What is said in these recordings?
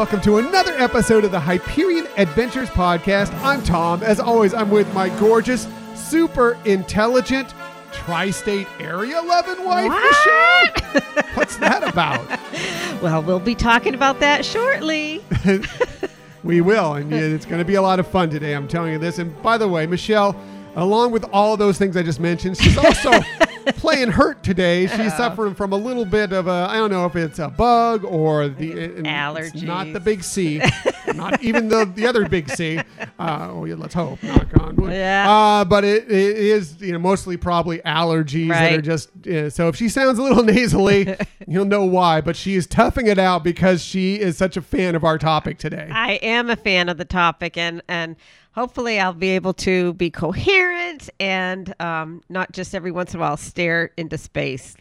welcome to another episode of the Hyperion Adventures Podcast. I'm Tom. As always, I'm with my gorgeous, super intelligent, tri state area loving wife, What? Michelle. What's that about? Well, we'll be talking about that shortly. We will, and it's going to be a lot of fun today. I'm telling you this. And by the way, Michelle, along with all those things I just mentioned, she's also playing hurt today. She's suffering from a little bit of a I don't know if it's a bug or the it's not the big C, not even the the other big C. Uh, oh, yeah, let's hope. Knock on wood. Yeah. Uh, but it, it is you know mostly probably allergies that are just uh, so if she sounds a little nasally, you'll know why. But she is toughing it out because she is such a fan of our topic today. I am a fan of the topic, and and hopefully I'll be able to be coherent and um, not just every once in a while stare into space.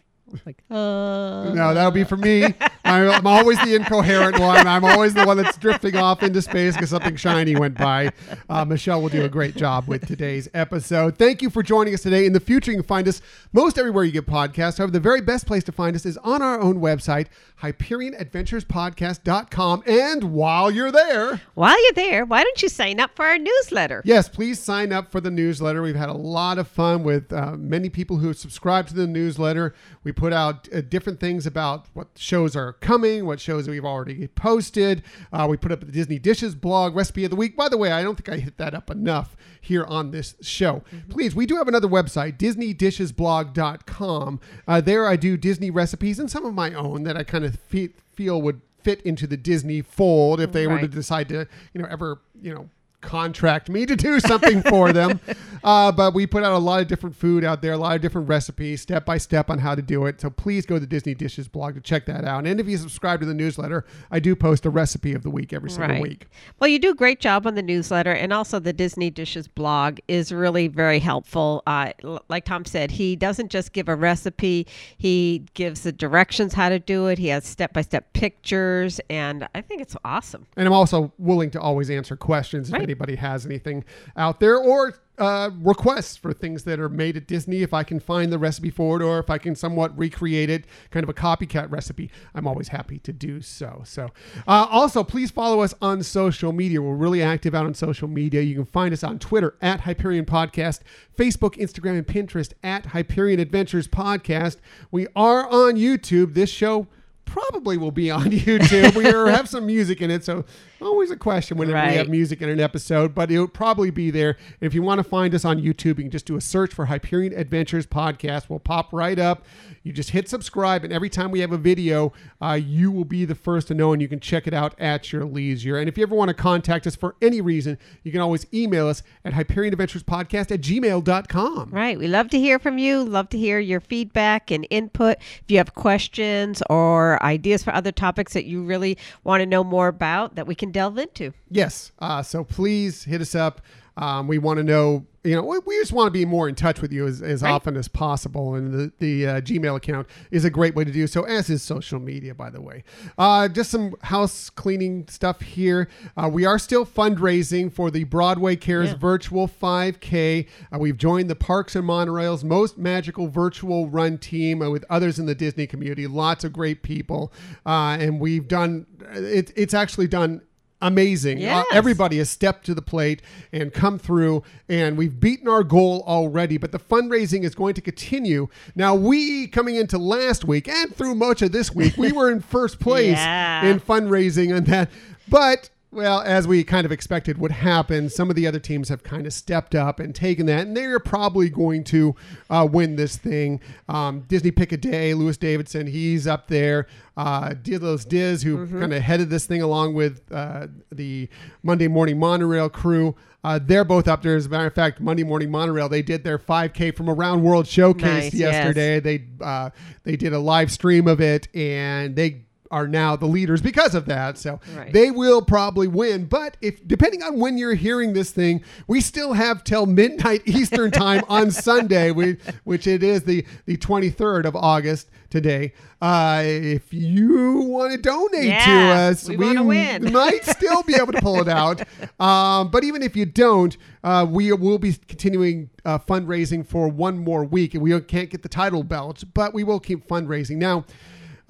Like, uh, No, that'll be for me. I'm, I'm always the incoherent one. I'm always the one that's drifting off into space because something shiny went by. Uh, Michelle will do a great job with today's episode. Thank you for joining us today. In the future, you can find us most everywhere you get podcasts. However, the very best place to find us is on our own website, HyperionAdventurespodcast.com. And while you're there, while you're there, why don't you sign up for our newsletter? Yes, please sign up for the newsletter. We've had a lot of fun with uh, many people who subscribe to the newsletter. We put out uh, different things about what shows are coming, what shows we've already posted. Uh, we put up the Disney Dishes blog, recipe of the week. By the way, I don't think I hit that up enough here on this show. Please, we do have another website, DisneyDishesBlog.com. Uh, there I do Disney recipes and some of my own that I kind of fe- feel would fit into the Disney fold if they were to decide to, you know, ever, you know, contract me to do something for them. Uh, but we put out a lot of different food out there, a lot of different recipes, step by step on how to do it. So please go to the Disney Dishes blog to check that out. And if you subscribe to the newsletter, I do post a recipe of the week every single Right. week. Well, you do a great job on the newsletter, and also the Disney Dishes blog is really very helpful. Uh, like Tom said, he doesn't just give a recipe; he gives the directions how to do it. He has step-by-step pictures, and I think it's awesome. And I'm also willing to always answer questions Right. Anybody has anything out there or uh, requests for things that are made at Disney. If I can find the recipe for it or if I can somewhat recreate it, kind of a copycat recipe, I'm always happy to do so. So, uh, also, please follow us on social media. We're really active out on social media. You can find us on Twitter at Hyperion Podcast, Facebook, Instagram, and Pinterest at Hyperion Adventures Podcast. We are on YouTube. This show probably will be on YouTube. we have some music in it, so always a question whenever we have music in an episode, but it'll probably be there. If you want to find us on YouTube, you can just do a search for Hyperion Adventures Podcast. We'll pop right up. You just hit subscribe, and every time we have a video, uh, you will be the first to know, and you can check it out at your leisure. And if you ever want to contact us for any reason, you can always email us at HyperionAdventuresPodcast at gmail.com. Right. We love to hear from you. Love to hear your feedback and input. If you have questions or ideas for other topics that you really want to know more about, that we can delve into. Yes. Uh, so please hit us up. Um, we want to know, you know, we, we just want to be more in touch with you as, as Right. often as possible. And the, the uh, Gmail account is a great way to do so, as is social media, by the way. Uh, just some house cleaning stuff here. Uh, we are still fundraising for the Broadway Cares Yeah. virtual 5K. Uh, we've joined the Parks and Monorail's most magical virtual run team uh, with others in the Disney community. Lots of great people. Uh, and we've done, it, it's actually done amazing. Uh, everybody has stepped to the plate and come through, and we've beaten our goal already. But the fundraising is going to continue. Now, we coming into last week and through much of this week, we were in first place Yeah. in fundraising on that. But well, as we kind of expected would happen, some of the other teams have kind of stepped up and taken that, and they're probably going to uh, win this thing. Um, Disney Pick a Day, Lewis Davidson, he's up there. Uh, Dilos Diz, who kind of headed this thing along with uh, the Monday Morning Monorail crew. Uh, they're both up there. As a matter of fact, Monday Morning Monorail, they did their 5K from Around World Showcase Nice, yes. yesterday. They uh, they did a live stream of it, and they are now the leaders because of that. So Right. they will probably win. But if depending on when you're hearing this thing, we still have till midnight Eastern time on Sunday, we, which it is the the 23rd of August today. Uh, if you want to donate to us, we win. might still be able to pull it out. Um, but even if you don't, uh, we will be continuing uh, fundraising for one more week, and we can't get the title belt, but we will keep fundraising now.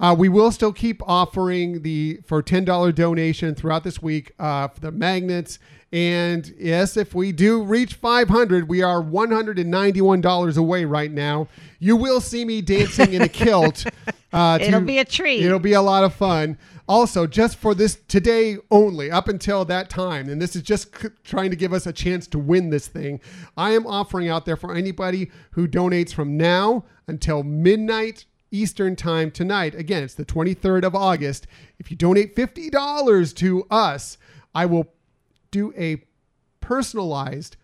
Uh, we will still keep offering the for ten dollar donation throughout this week uh, for the magnets. And yes, if we do reach 500, we are $191 away right now. You will see me dancing in a kilt. Uh, to- It'll be a treat. It'll be a lot of fun. Also, just for this today only, up until that time, and this is just c- trying to give us a chance to win this thing, I am offering out there for anybody who donates from now until midnight Eastern time tonight. Again, it's the 23rd of August. If you donate $50 to us, I will do a personalized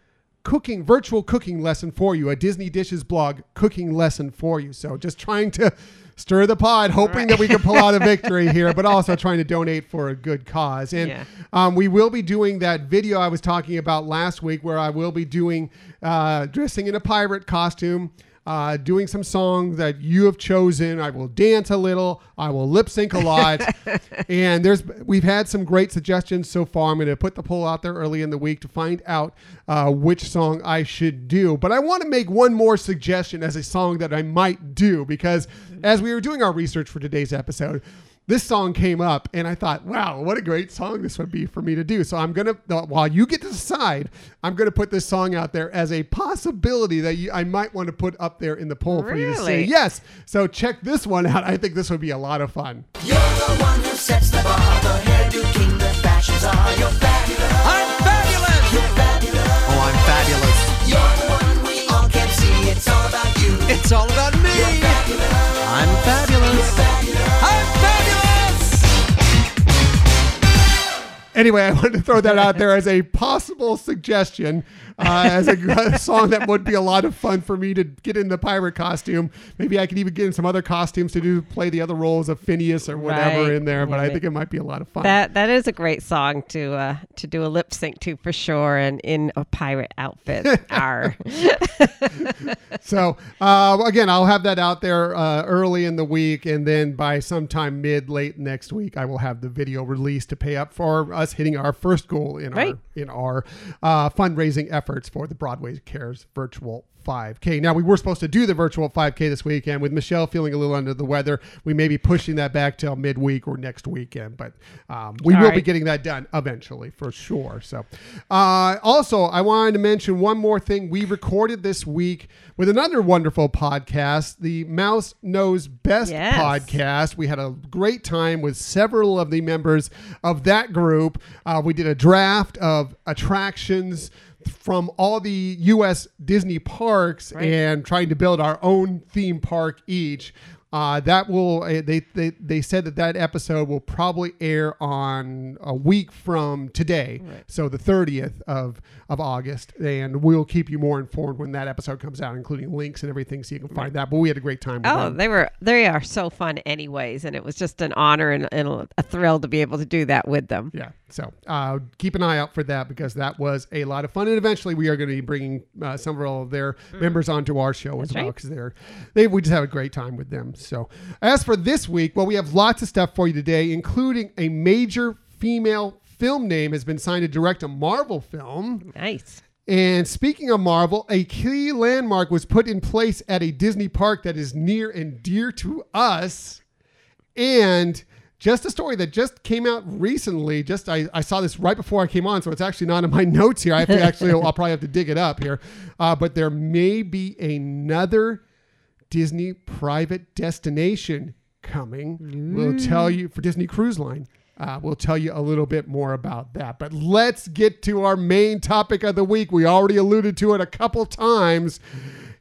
cooking virtual cooking lesson for you a disney dishes blog cooking lesson for you so just trying to stir the pot hoping that we can pull out a victory here but also trying to donate for a good cause and Yeah. um, we will be doing that video i was talking about last week where i will be doing uh, dressing in a pirate costume uh, doing some songs that you have chosen. I will dance a little. I will lip sync a lot. and there's we've had some great suggestions so far. I'm going to put the poll out there early in the week to find out uh, which song I should do. But I want to make one more suggestion as a song that I might do because as we were doing our research for today's episode, this song came up and I thought, wow, what a great song this would be for me to do. So I'm going to, while you get to decide, I'm going to put this song out there as a possibility that you, I might want to put up there in the poll for you to say yes. So check this one out. I think this would be a lot of fun. You're the one who sets the bar, the hairdo king, the fashions are. You're fabulous. I'm fabulous! You're fabulous. Oh, I'm fabulous. You're the one we all can see. It's all about you. It's all about me. You're fabulous. I'm fabulous. Fabulous. I'm fabulous! Anyway, I wanted to throw that out there as a possible suggestion, uh, as a, a song that would be a lot of fun for me to get in the pirate costume. Maybe I could even get in some other costumes to do play the other roles of Phineas or whatever Right. in there. But I think it might be a lot of fun. That that is a great song to uh, to do a lip sync to for sure, and in a pirate outfit. Arr. So uh, again, I'll have that out there uh, early in the week, and then by sometime mid late next week, I will have the video released to pay up for us hitting our first goal in Right. our in our uh, fundraising efforts for the Broadway Cares virtual 5K. Now we were supposed to do the virtual 5K this weekend. With Michelle feeling a little under the weather, we may be pushing that back till midweek or next weekend, but um, we All will be getting that done eventually for sure. So, uh, also, I wanted to mention one more thing. We recorded this week with another wonderful podcast, the Mouse Knows Best Yes. podcast. We had a great time with several of the members of that group. Uh, we did a draft of attractions from all the U.S. Disney parks Right. and trying to build our own theme park each. Uh, that will uh, they, they they said that that episode will probably air on a week from today, so the 30th of of August, and we'll keep you more informed when that episode comes out, including links and everything, so you can find that. But we had a great time. With Oh, them. they were they are so fun, anyways, and it was just an honor and, and a thrill to be able to do that with them. Yeah. So uh, keep an eye out for that because that was a lot of fun. And eventually we are going to be bringing uh, several of their members onto our show as well right. because they're, they, we just have a great time with them. So as for this week, well, we have lots of stuff for you today, including a major female film name has been signed to direct a Marvel film. Nice. And speaking of Marvel, a key landmark was put in place at a Disney park that is near and dear to us. And just a story that just came out recently. Just I, I saw this right before I came on, so it's actually not in my notes here. I have to actually, I'll probably have to dig it up here. Uh, but there may be another Disney private destination coming. We'll tell you for Disney Cruise Line. Uh, we'll tell you a little bit more about that. But let's get to our main topic of the week. We already alluded to it a couple times.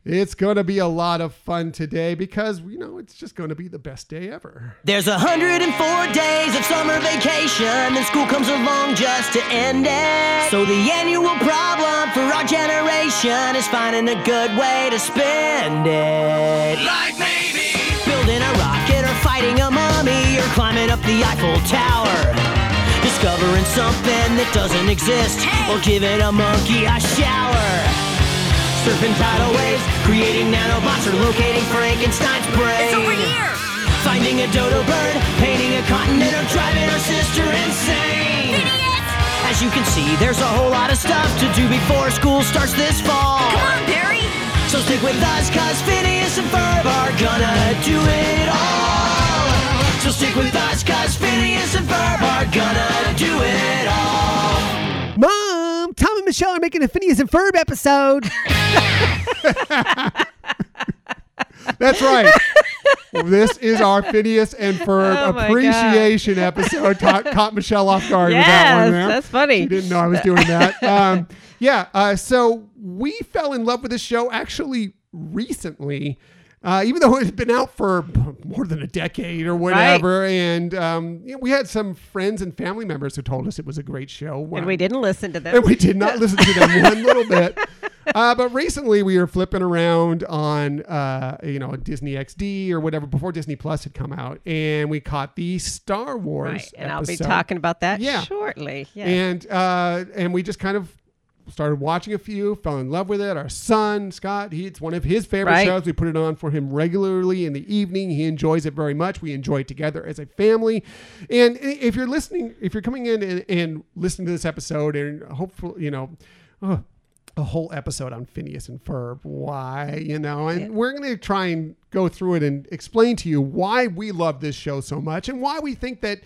It's going to be a lot of fun today because, you know, it's just going to be the best day ever. There's 104 days of summer vacation, and school comes along just to end it. So the annual problem for our generation is finding a good way to spend it. Like maybe building a rocket or fighting a mummy or climbing up the Eiffel Tower. Discovering something that doesn't exist or giving a monkey a shower. Surfing tidal waves, creating nanobots, or locating Frankenstein's brain. It's over here! Finding a dodo bird, painting a continent, or driving our sister insane. Idiot! As you can see, there's a whole lot of stuff to do before school starts this fall. Come on, Barry! So stick with us, cause Phineas and Ferb are gonna do it all. So stick with us, cause Phineas and Ferb are gonna do it all. Mom, Tom and Michelle are making a Phineas and Ferb episode. That's right. this is our Phineas and Ferb Oh my appreciation episode. Caught, caught Michelle off guard with that one there. that's funny. She didn't know I was doing that. Um, yeah. Uh, so we fell in love with this show actually recently. Uh, even though it had been out for more than a decade or whatever, and um, you know, we had some friends and family members who told us it was a great show. And we didn't listen to them. and we did not listen to them one little bit. Uh, but recently, we were flipping around on, uh, you know, Disney XD or whatever before Disney Plus had come out, and we caught the Star Wars. Right, and I'll be talking about that Yeah. shortly. Yeah. And uh, and we just kind of started watching a few, fell in love with it. Our son Scott, he it's one of his favorite Right. shows. We put it on for him regularly in the evening. He enjoys it very much. We enjoy it together as a family. And if you're listening, if you're coming in and, and listening to this episode, and hopefully, you know. uh, a whole episode on Phineas and Ferb. Why, you know, and we're going to try and go through it and explain to you why we love this show so much and why we think that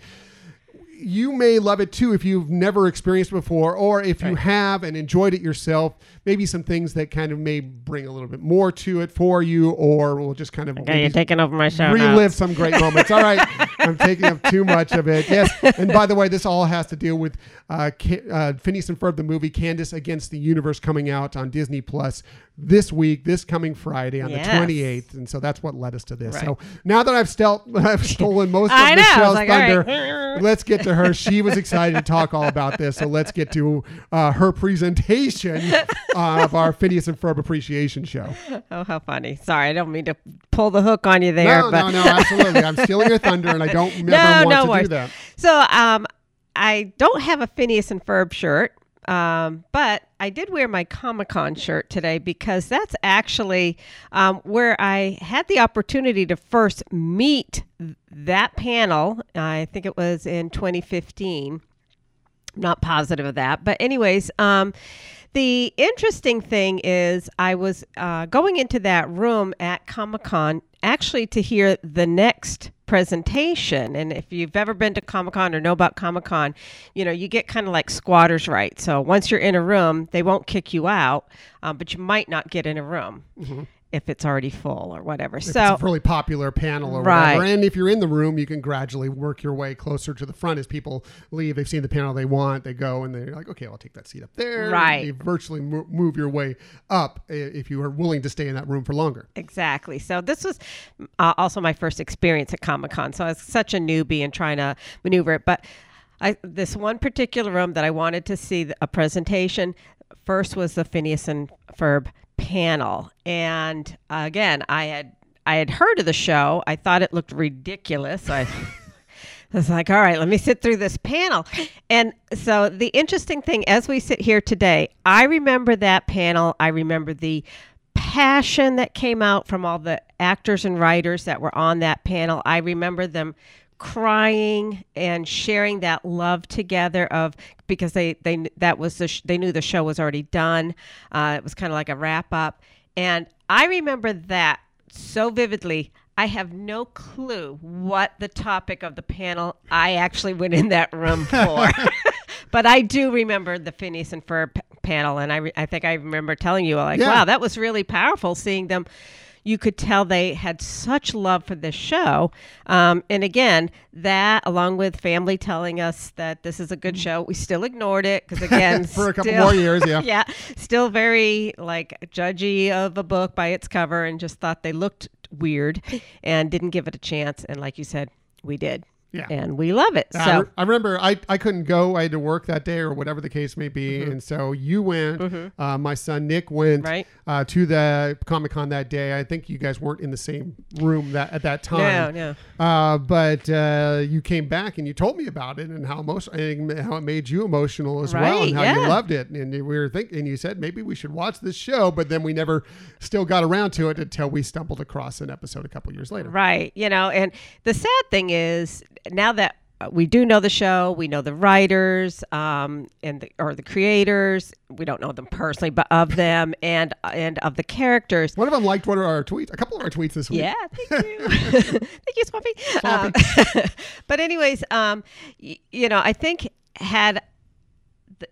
you may love it too if you've never experienced it before, or if you have and enjoyed it yourself. Maybe some things that kind of may bring a little bit more to it for you, or we'll just kind of okay, maybe you're taking over my show. now. relive some great moments. All right, I'm taking up too much of it. Yes, and by the way, this all has to deal with uh, uh, Phineas and Ferb, the movie Candace Against the Universe, coming out on Disney Plus this week, this coming Friday on Yes. the 28th, and so that's what led us to this. Right. So now that I've, stel- I've stolen most of I know, I Michelle's like, all right. thunder, let's get to her. She was excited to talk all about this, so let's get to uh, her presentation uh, of our Phineas and Ferb appreciation show. Oh, how funny. Sorry, I don't mean to pull the hook on you there. No, but no, no, absolutely. I'm stealing your thunder, and I don't no, want no to worries. do that. So, um, I don't have a Phineas and Ferb shirt, um, but I did wear my Comic Con shirt today because that's actually um, where I had the opportunity to first meet that panel. I think it was in 2015 I'm not positive of that. But, anyways, um, the interesting thing is, I was uh, going into that room at Comic Con actually to hear the next presentation. And if you've ever been to Comic Con or know about Comic Con, you know, you get kind of like squatters' rights. So once you're in a room, they won't kick you out, um, but you might not get in a room. If it's already full or whatever. If so it's a really popular panel or Right. whatever. And if you're in the room, you can gradually work your way closer to the front as people leave. They've seen the panel they want, they go and they're like, okay, I'll take that seat up there. Right. You virtually move your way up if you are willing to stay in that room for longer. Exactly. So this was uh, also my first experience at Comic Con. So I was such a newbie and trying to maneuver it. But I, this one particular room that I wanted to see a presentation first was the Phineas and Ferb panel, and uh, again, I had I had heard of the show. I thought it looked ridiculous. I. I was like, all right, let me sit through this panel. And so the interesting thing, as we sit here today, I remember that panel. I remember the passion that came out from all the actors and writers that were on that panel. I remember them crying and sharing that love together of because they they that was the sh- they knew the show was already done. Uh, it was kind of like a wrap up, and I remember that so vividly. I have no clue what the topic of the panel I actually went in that room for. but I do remember the Phineas and Ferb p- panel, and I, re- I think I remember telling you, like, Yeah. wow, that was really powerful seeing them. You could tell they had such love for this show. Um, and again, that along with family telling us that this is a good show, we still ignored it because, again, For a couple still- more years, yeah. yeah, still very like judgy of a book by its cover and just thought they looked weird and didn't give it a chance. And like you said, we did. Yeah. And we love it. I, So I remember I, I couldn't go. I had to work that day or whatever the case may be. Mm-hmm. And so you went. Uh, my son Nick went Right. uh, to the Comic Con that day. I think you guys weren't in the same room that at that time. no, Uh, but uh, you came back and you told me about it and how and how it made you emotional as well, and Right, how you loved it. And we were thinking, and you said maybe we should watch this show, but then we never still got around to it until we stumbled across an episode a couple years later. Right. You know, and the sad thing is now that we do know the show. We know the writers um, and the, or the creators. We don't know them personally, but of them and and of the characters. One of them liked one of our tweets, a couple of our tweets this week. Yeah, thank you, thank you, Swampy. Um, but anyways, um, y- you know, I think had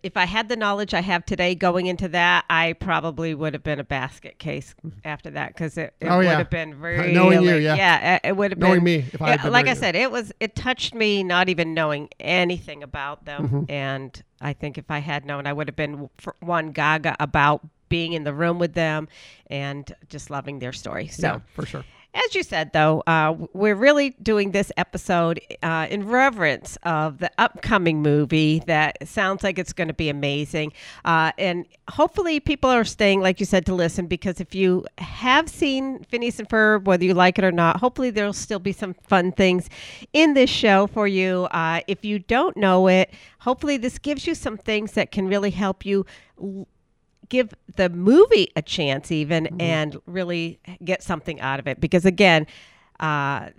if I had the knowledge I have today going into that, I probably would have been a basket case after that because it, it Oh, would yeah. have been very Knowing you, yeah. yeah, it- would have Knowing been me, if I had yeah, been like I said, it was it touched me not even knowing anything about them, Mm-hmm. and I think if I had known, I would have been one gaga about being in the room with them and just loving their story. So. Yeah, for sure. As you said, though, uh, we're really doing this episode uh, in reverence of the upcoming movie that sounds like it's going to be amazing. Uh, and hopefully, people are staying, like you said, to listen because if you have seen Phineas and Ferb, whether you like it or not, hopefully there'll still be some fun things in this show for you. Uh, if you don't know it, hopefully this gives you some things that can really help you give the movie a chance even Mm-hmm. and really get something out of it. Because again uh,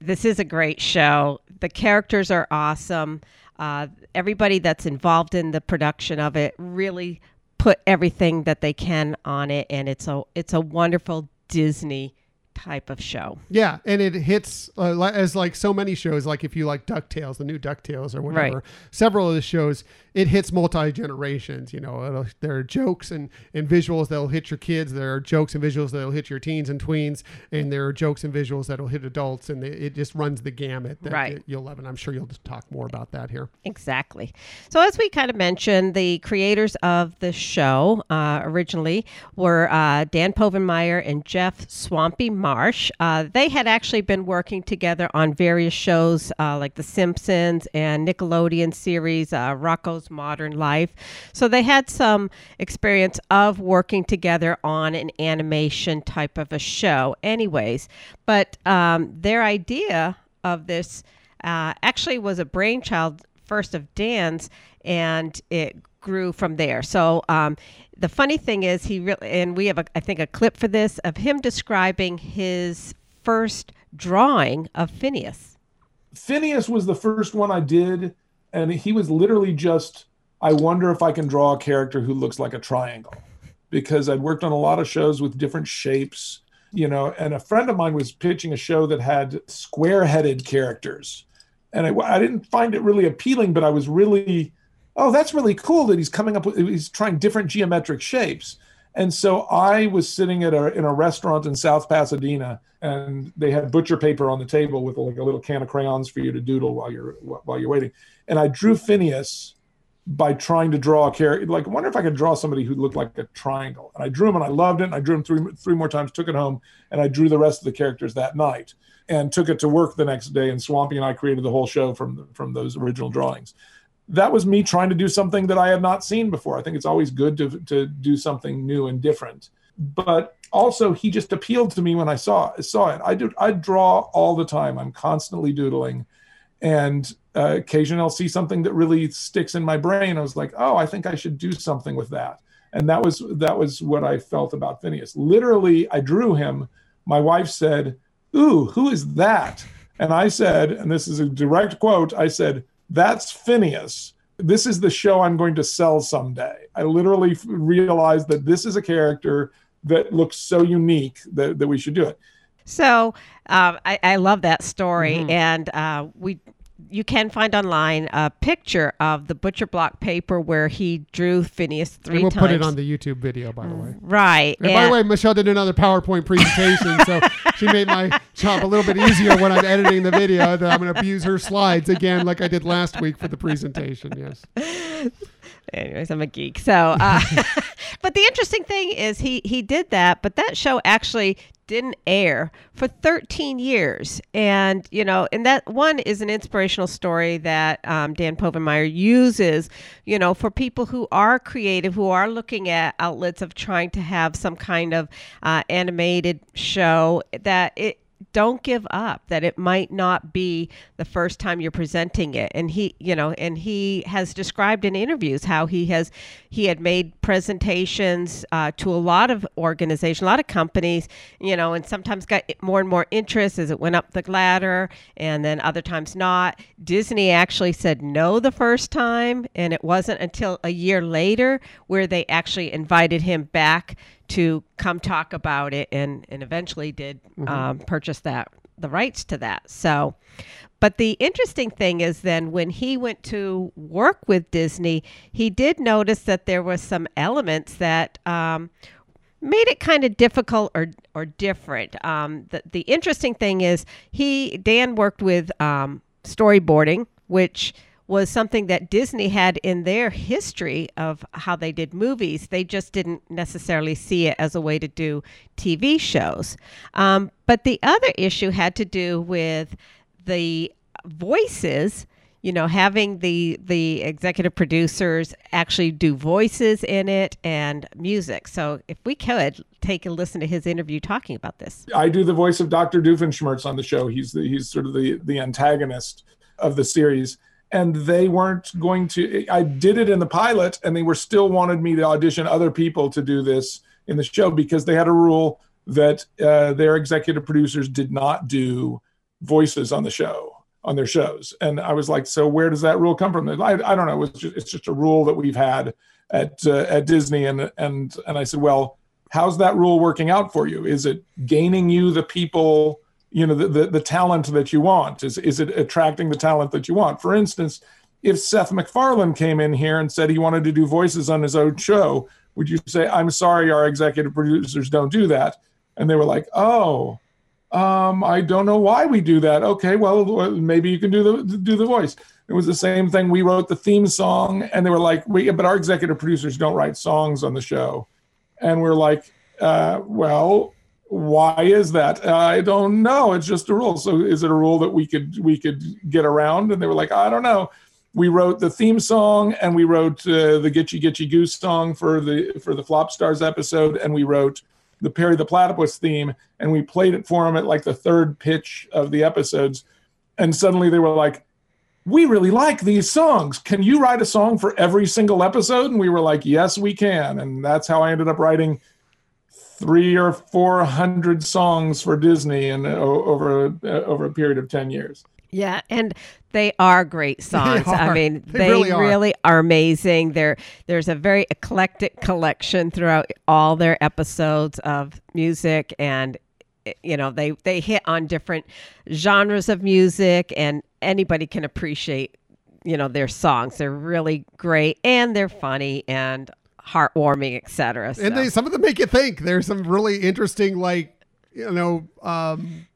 this is a great show. The characters are awesome. Uh, everybody that's involved in the production of it really put everything that they can on it. And it's a it's a wonderful disney type of show Yeah, and it hits uh, as like so many shows. Like if you like Ducktales, the new Ducktales or whatever, Right. several of the shows, it hits multi generations. You know, It'll, there are jokes and, and visuals that'll hit your kids. There are jokes and visuals that'll hit your teens and tweens, and there are jokes and visuals that'll hit adults, and it, it just runs the gamut. That Right. you- you'll love, and I'm sure you'll just talk more about that here. Exactly. So, as we kind of mentioned, the creators of the show uh, originally were uh, Dan Povenmire and Jeff Swampy Marsh. Uh, they had actually been working together on various shows uh, like The Simpsons and Nickelodeon series uh, Rocko's Modern Life. So, they had some experience of working together on an animation type of a show, anyways. But um, their idea of this uh, actually was a brainchild first of Dan's, and it grew from there. So um, the funny thing is, he really, and we have, a, I think, a clip for this of him describing his first drawing of Phineas. Phineas was the first one I did, and he was literally just, I wonder if I can draw a character who looks like a triangle. Because I'd worked on a lot of shows with different shapes, you know, and a friend of mine was pitching a show that had square headed characters. And I, I didn't find it really appealing, but I was really, oh, that's really cool that he's coming up with, he's trying different geometric shapes. And so I was sitting at a in a restaurant in South Pasadena, and they had butcher paper on the table with like a little can of crayons for you to doodle while you're while you're waiting. And I drew Phineas by trying to draw a character. Like, I wonder if I could draw somebody who looked like a triangle. And I drew him, and I loved it. And I drew him three three more times, took it home, and I drew the rest of the characters that night, and took it to work the next day. And Swampy and I created the whole show from from those original drawings that was me trying to do something that I had not seen before. I think it's always good to to do something new and different. But also, he just appealed to me when I saw saw it. I do I draw all the time. I'm constantly doodling, and uh, occasionally I'll see something that really sticks in my brain. I was like, oh, I think I should do something with that. And that was that was what I felt about Phineas. Literally, I drew him. My wife said, "Ooh, who is that?" And I said, and this is a direct quote. I said, that's Phineas. This is the show I'm going to sell someday. I literally realized that this is a character that looks so unique that, that we should do it. So um, I, I love that story, and uh, we you can find online a picture of the butcher block paper where he drew Phineas three And we'll times. put it on the YouTube video, by the way. right. And by the way, Michelle did another PowerPoint presentation, so she made my job a little bit easier when I'm editing the video. That I'm going to abuse her slides again, like I did last week for the presentation. Yes. anyways i'm a geek so uh, but the interesting thing is he he did that but that show actually didn't air for 13 years. And you know and that one is an inspirational story that um, dan povenmire uses you know for people who are creative who are looking at outlets of trying to have some kind of uh, animated show that it don't give up that it might not be the first time you're presenting it. And he you know and he has described in interviews how he has he had made presentations uh, to a lot of organizations a lot of companies you know and sometimes got more and more interest as it went up the ladder and then other times not. Disney actually said no the first time and it wasn't until a year later where they actually invited him back to come talk about it and and eventually did um, purchase that the rights to that so but the interesting thing is then when he went to work with disney he did notice that there was some elements that um, made it kind of difficult or or different. Um, the the interesting thing is he Dan worked with um, storyboarding, which was something that Disney had in their history of how they did movies. They just didn't necessarily see it as a way to do TV shows. Um, but the other issue had to do with the voices you know having the the executive producers actually do voices in it and music so if we could take a listen to his interview talking about this I do the voice of Dr. Doofenshmirtz on the show. He's the, he's sort of the the antagonist of the series, and they weren't going to. I did it in the pilot, and they were still wanted me to audition other people to do this in the show because they had a rule that uh, their executive producers did not do voices on the show on their shows, and I was like, so where does that rule come from? I, I don't know. It's just, it's just a rule that we've had at uh, at Disney, and and and I said, well how's that rule working out for you is it gaining you the people you know the, the, the talent that you want? Is, is it attracting the talent that you want? For instance if seth macfarlane came in here and said he wanted to do voices on his own show would you say i'm sorry our executive producers don't do that? And they were like oh um, i don't know why we do that. Okay well maybe you can do the do the voice. It was the same thing. We wrote the theme song and they were like we, but our executive producers don't write songs on the show. And we're like, uh, well, why is that? I don't know. It's just a rule. So is it a rule that we could we could get around? And they were like, I don't know. We wrote the theme song and we wrote uh, the Gitchee Gitchee Goose song for the for the Flop Starz episode, and we wrote the Perry the Platypus theme, and we played it for them at like the third pitch of the episodes, and suddenly they were like, we really like these songs. Can you write a song for every single episode? And we were like, yes, we can. And that's how I ended up writing three or four hundred songs for Disney and over uh, over a period of ten years. Yeah, and they are great songs. I mean, They they, really really, are. are. amazing. There, there's a very eclectic collection throughout all their episodes of music, and eh, you know they they hit on different genres of music, and anybody can appreciate you know their songs. They're really great, and they're funny and heartwarming, etc. and they some of them make you think. There's some really interesting, like you know, um,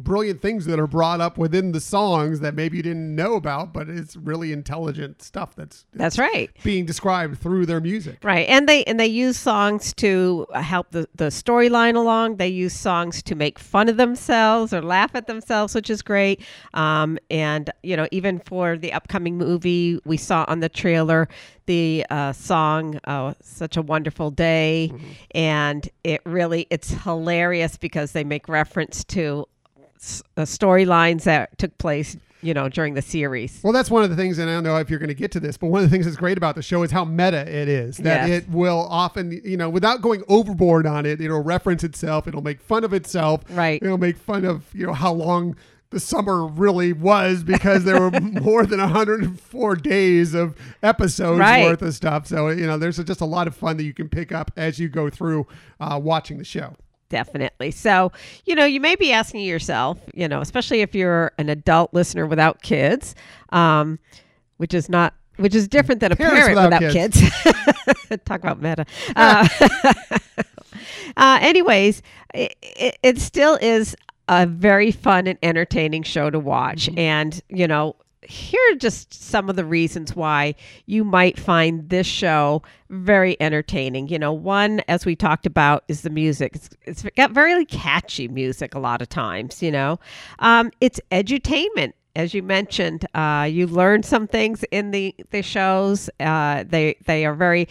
brilliant things that are brought up within the songs that maybe you didn't know about, but it's really intelligent stuff that's that's right. being described through their music. Right, and they and they use songs to help the the storyline along. They use songs to make fun of themselves or laugh at themselves, which is great. Um, and you know, even for the upcoming movie, we saw on the trailer the uh, song uh, "Such a Wonderful Day," and it really it's hilarious because they make reference to uh, storylines that took place, you know, during the series. Well, that's one of the things, and I don't know if you're going to get to this, but one of the things that's great about the show is how meta it is. That Yes. it will often, you know, without going overboard on it, it'll reference itself. It'll make fun of itself. Right. It'll make fun of, you know, how long the summer really was because there were more than 104 days of episodes Right. worth of stuff. So, you know, there's just a lot of fun that you can pick up as you go through uh, watching the show. Definitely. So, you know, you may be asking yourself, you know, especially if you're an adult listener without kids, um, which is not, which is different than a Parents parent without without, kids. Talk about meta. Uh, uh, anyways, it, it, it still is a very fun and entertaining show to watch. And, you know, here are just some of the reasons why you might find this show very entertaining. You know, one, as we talked about, is the music. It's, it's got very catchy music a lot of times, you know. Um, it's edutainment. As you mentioned, uh, you learn some things in the, the shows. Uh, they they are very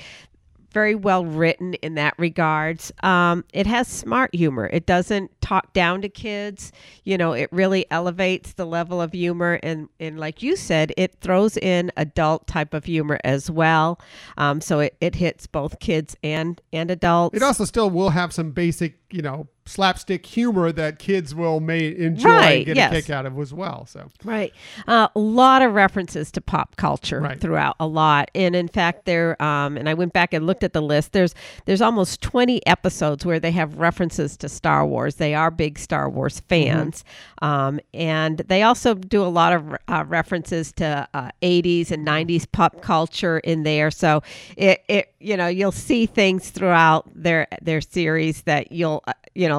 very well written in that regards. Um, it has smart humor. It doesn't talk down to kids. You know, it really elevates the level of humor, and and like you said, it throws in adult type of humor as well. Um, so it, it hits both kids and and adults. It also still will have some basic, you know, slapstick humor that kids will may enjoy Right, and get yes. a kick out of as well. So Right. Uh, a lot of references to pop culture Right. throughout a lot. And in fact, there, um, and I went back and looked at the list. There's, there's almost 20 episodes where they have references to Star Wars. They are big Star Wars fans. Um, and they also do a lot of uh, references to uh, 80s and 90s pop culture in there. So it, it, you know, you'll see things throughout their, their series that you'll, uh, you know,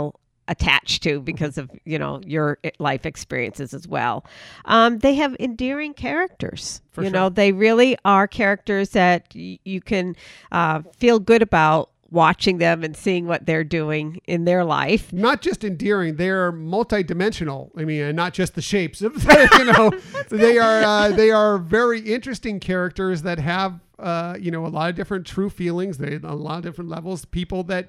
attached to because of you know your life experiences as well. Um, they have endearing characters. For you sure. know, they really are characters that y- you can uh, feel good about watching them and seeing what they're doing in their life. not just endearing, they're multidimensional. I mean, and not just the shapes. of you know, they are uh, they are very interesting characters that have uh, you know a lot of different true feelings. They a lot of different levels. People that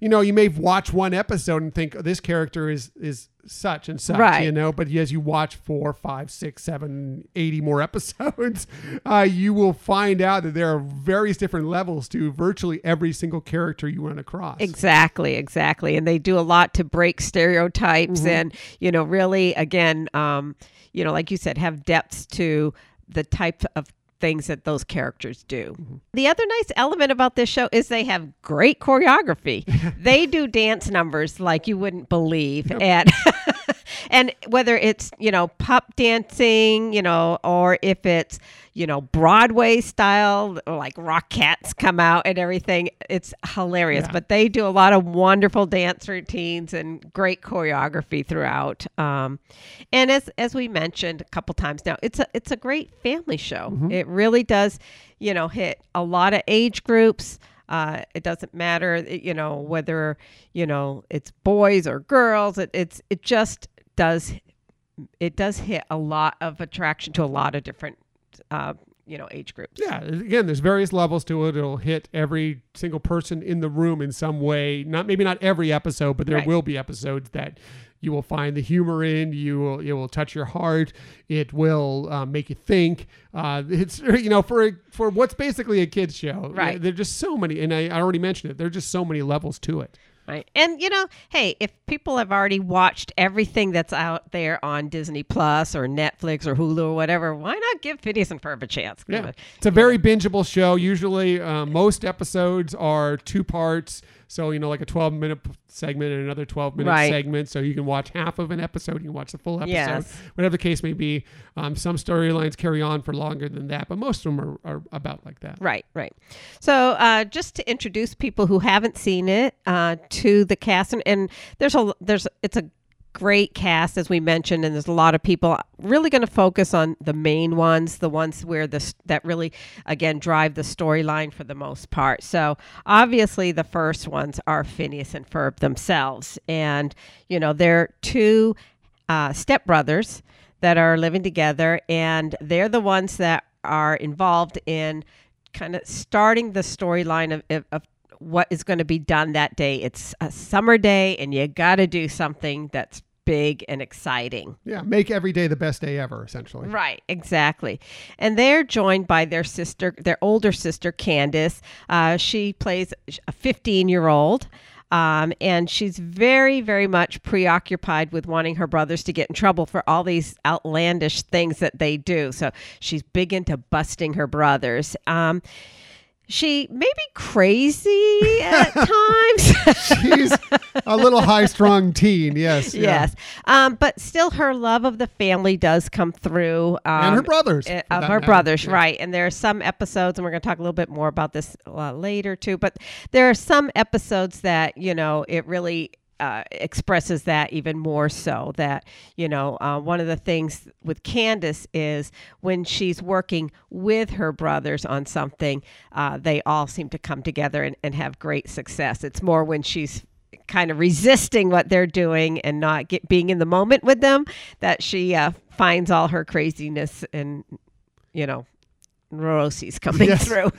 you know you may watch one episode and think oh, this character is is such and such. Right. You know, but as you watch four, five, six, seven, eighty more episodes, uh, you will find out that there are various different levels to virtually every single character you run across. Exactly, exactly. And they do a lot to break stereotypes Mm-hmm. and, you know, really, again, um, you know, like you said, have depths to the type of things that those characters do. Mm-hmm. The other nice element about this show is they have great choreography. they do dance numbers like you wouldn't believe. And and whether it's, you know, pop dancing, you know, or if it's, you know, Broadway style, like Rockettes come out and everything, it's hilarious. Yeah. But they do a lot of wonderful dance routines and great choreography throughout. Um, and as as we mentioned a couple times now, it's a it's a great family show. It really does, you know, hit a lot of age groups. Uh, it doesn't matter, you know, whether you know it's boys or girls. It, it's it just does it does hit a lot of attraction to a lot of different uh, you know age groups. Yeah, again, there's various levels to it. It'll hit every single person in the room in some way. Not maybe not every episode, but there Right. will be episodes that you will find the humor in. You will it will touch your heart. It will uh, make you think. Uh, it's you know for a, for what's basically a kids show. Right. There're just so many, and I, I already mentioned it. There's just so many levels to it. Right. And you know, hey, if people have already watched everything that's out there on Disney Plus or Netflix or Hulu or whatever, why not give Phineas and Ferb a chance? Yeah, it- it's a very bingeable show. Usually, uh, most episodes are two parts. So you know, like a 12 minute segment and another 12 minute Right. segment. So you can watch half of an episode. You can watch the full episode. Yes. Whatever the case may be. Um, some storylines carry on for longer than that, but most of them are, are about like that. Right, right. So, uh, just to introduce people who haven't seen it uh, to the cast, and, and there's a there's it's a great cast as we mentioned, and there's a lot of people really going to focus on the main ones, the ones where this that really again drive the storyline for the most part. So, obviously, the first ones are Phineas and Ferb themselves, and you know they're two uh, stepbrothers that are living together, and they're the ones that are involved in kind of starting the storyline of, of, of what is going to be done that day. It's a summer day, and you got to do something that's big and exciting. Yeah, make every day the best day ever, essentially. Right, exactly. And they're joined by their sister, their older sister, Candace. Uh, she plays a 15 year old. Um, and she's very, very much preoccupied with wanting her brothers to get in trouble for all these outlandish things that they do. So she's big into busting her brothers. Um, she may be crazy at times. She's a little high strung teen. Yes. yeah. Yes, um, but still, her love of the family does come through, um, And her brothers, uh, of her matter. brothers, Yeah. right? And there are some episodes, and we're going to talk a little bit more about this uh, later too. But there are some episodes that you know it really. Uh, expresses that even more so that you know uh, one of the things with Candace is when she's working with her brothers on something uh, they all seem to come together and, and have great success. It's more when she's kind of resisting what they're doing and not get, being in the moment with them that she uh, finds all her craziness and you know neuroses coming Yes. through.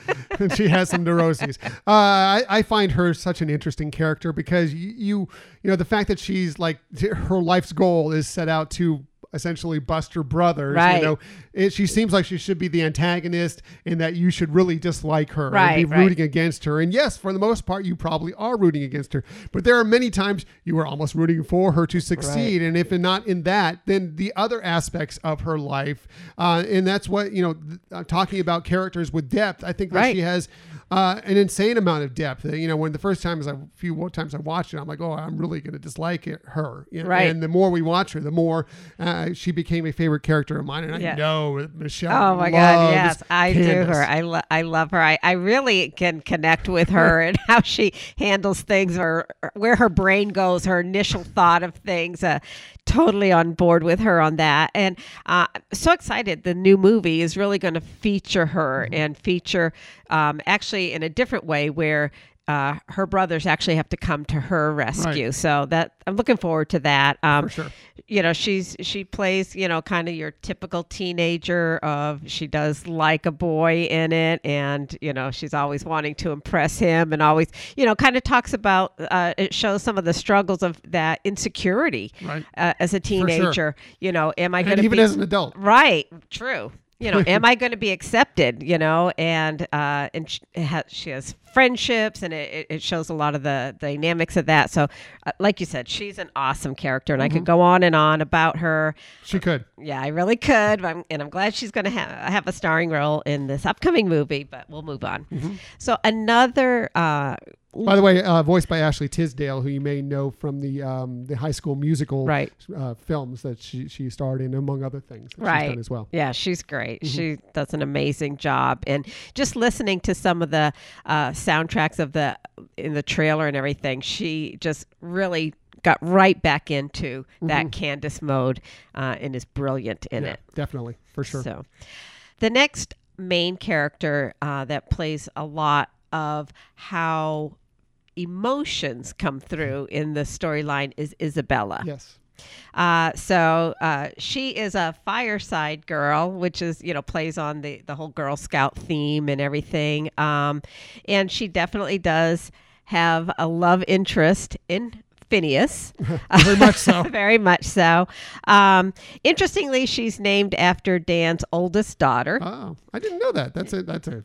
she has some neuroses. Uh, I, I find her such an interesting character because you, you, you know, the fact that she's like her life's goal is set out to essentially bust her brothers. Right. You know, it, she seems like she should be the antagonist, and that you should really dislike her Right, and be right. rooting against her. And yes, for the most part, you probably are rooting against her. But there are many times you are almost rooting for her to succeed. And if not in that, then the other aspects of her life, uh, and that's what you know. th- uh, talking about characters with depth, I think that Right. she has uh, an insane amount of depth. Uh, You know, when the first times I few times I watched it, I'm like, oh, I'm really going to dislike it, her. You know, Right. And the more we watch her, the more uh, she became a favorite character of mine. And Yeah. I know Michelle. Oh my God! Yes, I do her. I lo- I love her. I, I really can connect with her and how she handles things, or, or where her brain goes, her initial thought of things. Uh, totally on board with her on that, and uh, so excited. The new movie is really going to feature her and feature um, actually in a different way where. Uh, her brothers actually have to come to her rescue, Right. so that I'm looking forward to that. Um, For sure. you know she's she plays you know kind of your typical teenager of she does like a boy in it and you know she's always wanting to impress him and always you know kind of talks about uh, it shows some of the struggles of that insecurity Right. uh, as a teenager you know am i going to even be as an adult. right true you know am i going to be accepted you know? And uh and she, ha- she has friendships and it, it- shows a lot of the dynamics of that. So uh, like you said she's an awesome character and i could go on and on about her. She could. yeah i really could I'm, and i'm glad she's going to have, have a starring role in this upcoming movie but we'll move on. Mm-hmm. so another uh By the way, uh, voiced by Ashley Tisdale, who you may know from the um, the High School Musical Right. uh, films that she she starred in, among other things. that she's right done as well. yeah she's great Mm-hmm. she does an amazing job and just listening to some of the uh, soundtracks of the in the trailer and everything she just really got right back into that candace mode uh, and is brilliant in Mm-hmm. Yeah, it definitely for sure. so the next main character uh, that plays a lot of how emotions come through in the storyline is isabella Yes. uh, so uh, she is a fireside girl, which is you know plays on the the whole Girl Scout theme and everything. Um, and she definitely does have a love interest in Phineas. Very much so. Very much so. Um, interestingly, she's named after Dan's oldest daughter. Oh, I didn't know that. That's a that's a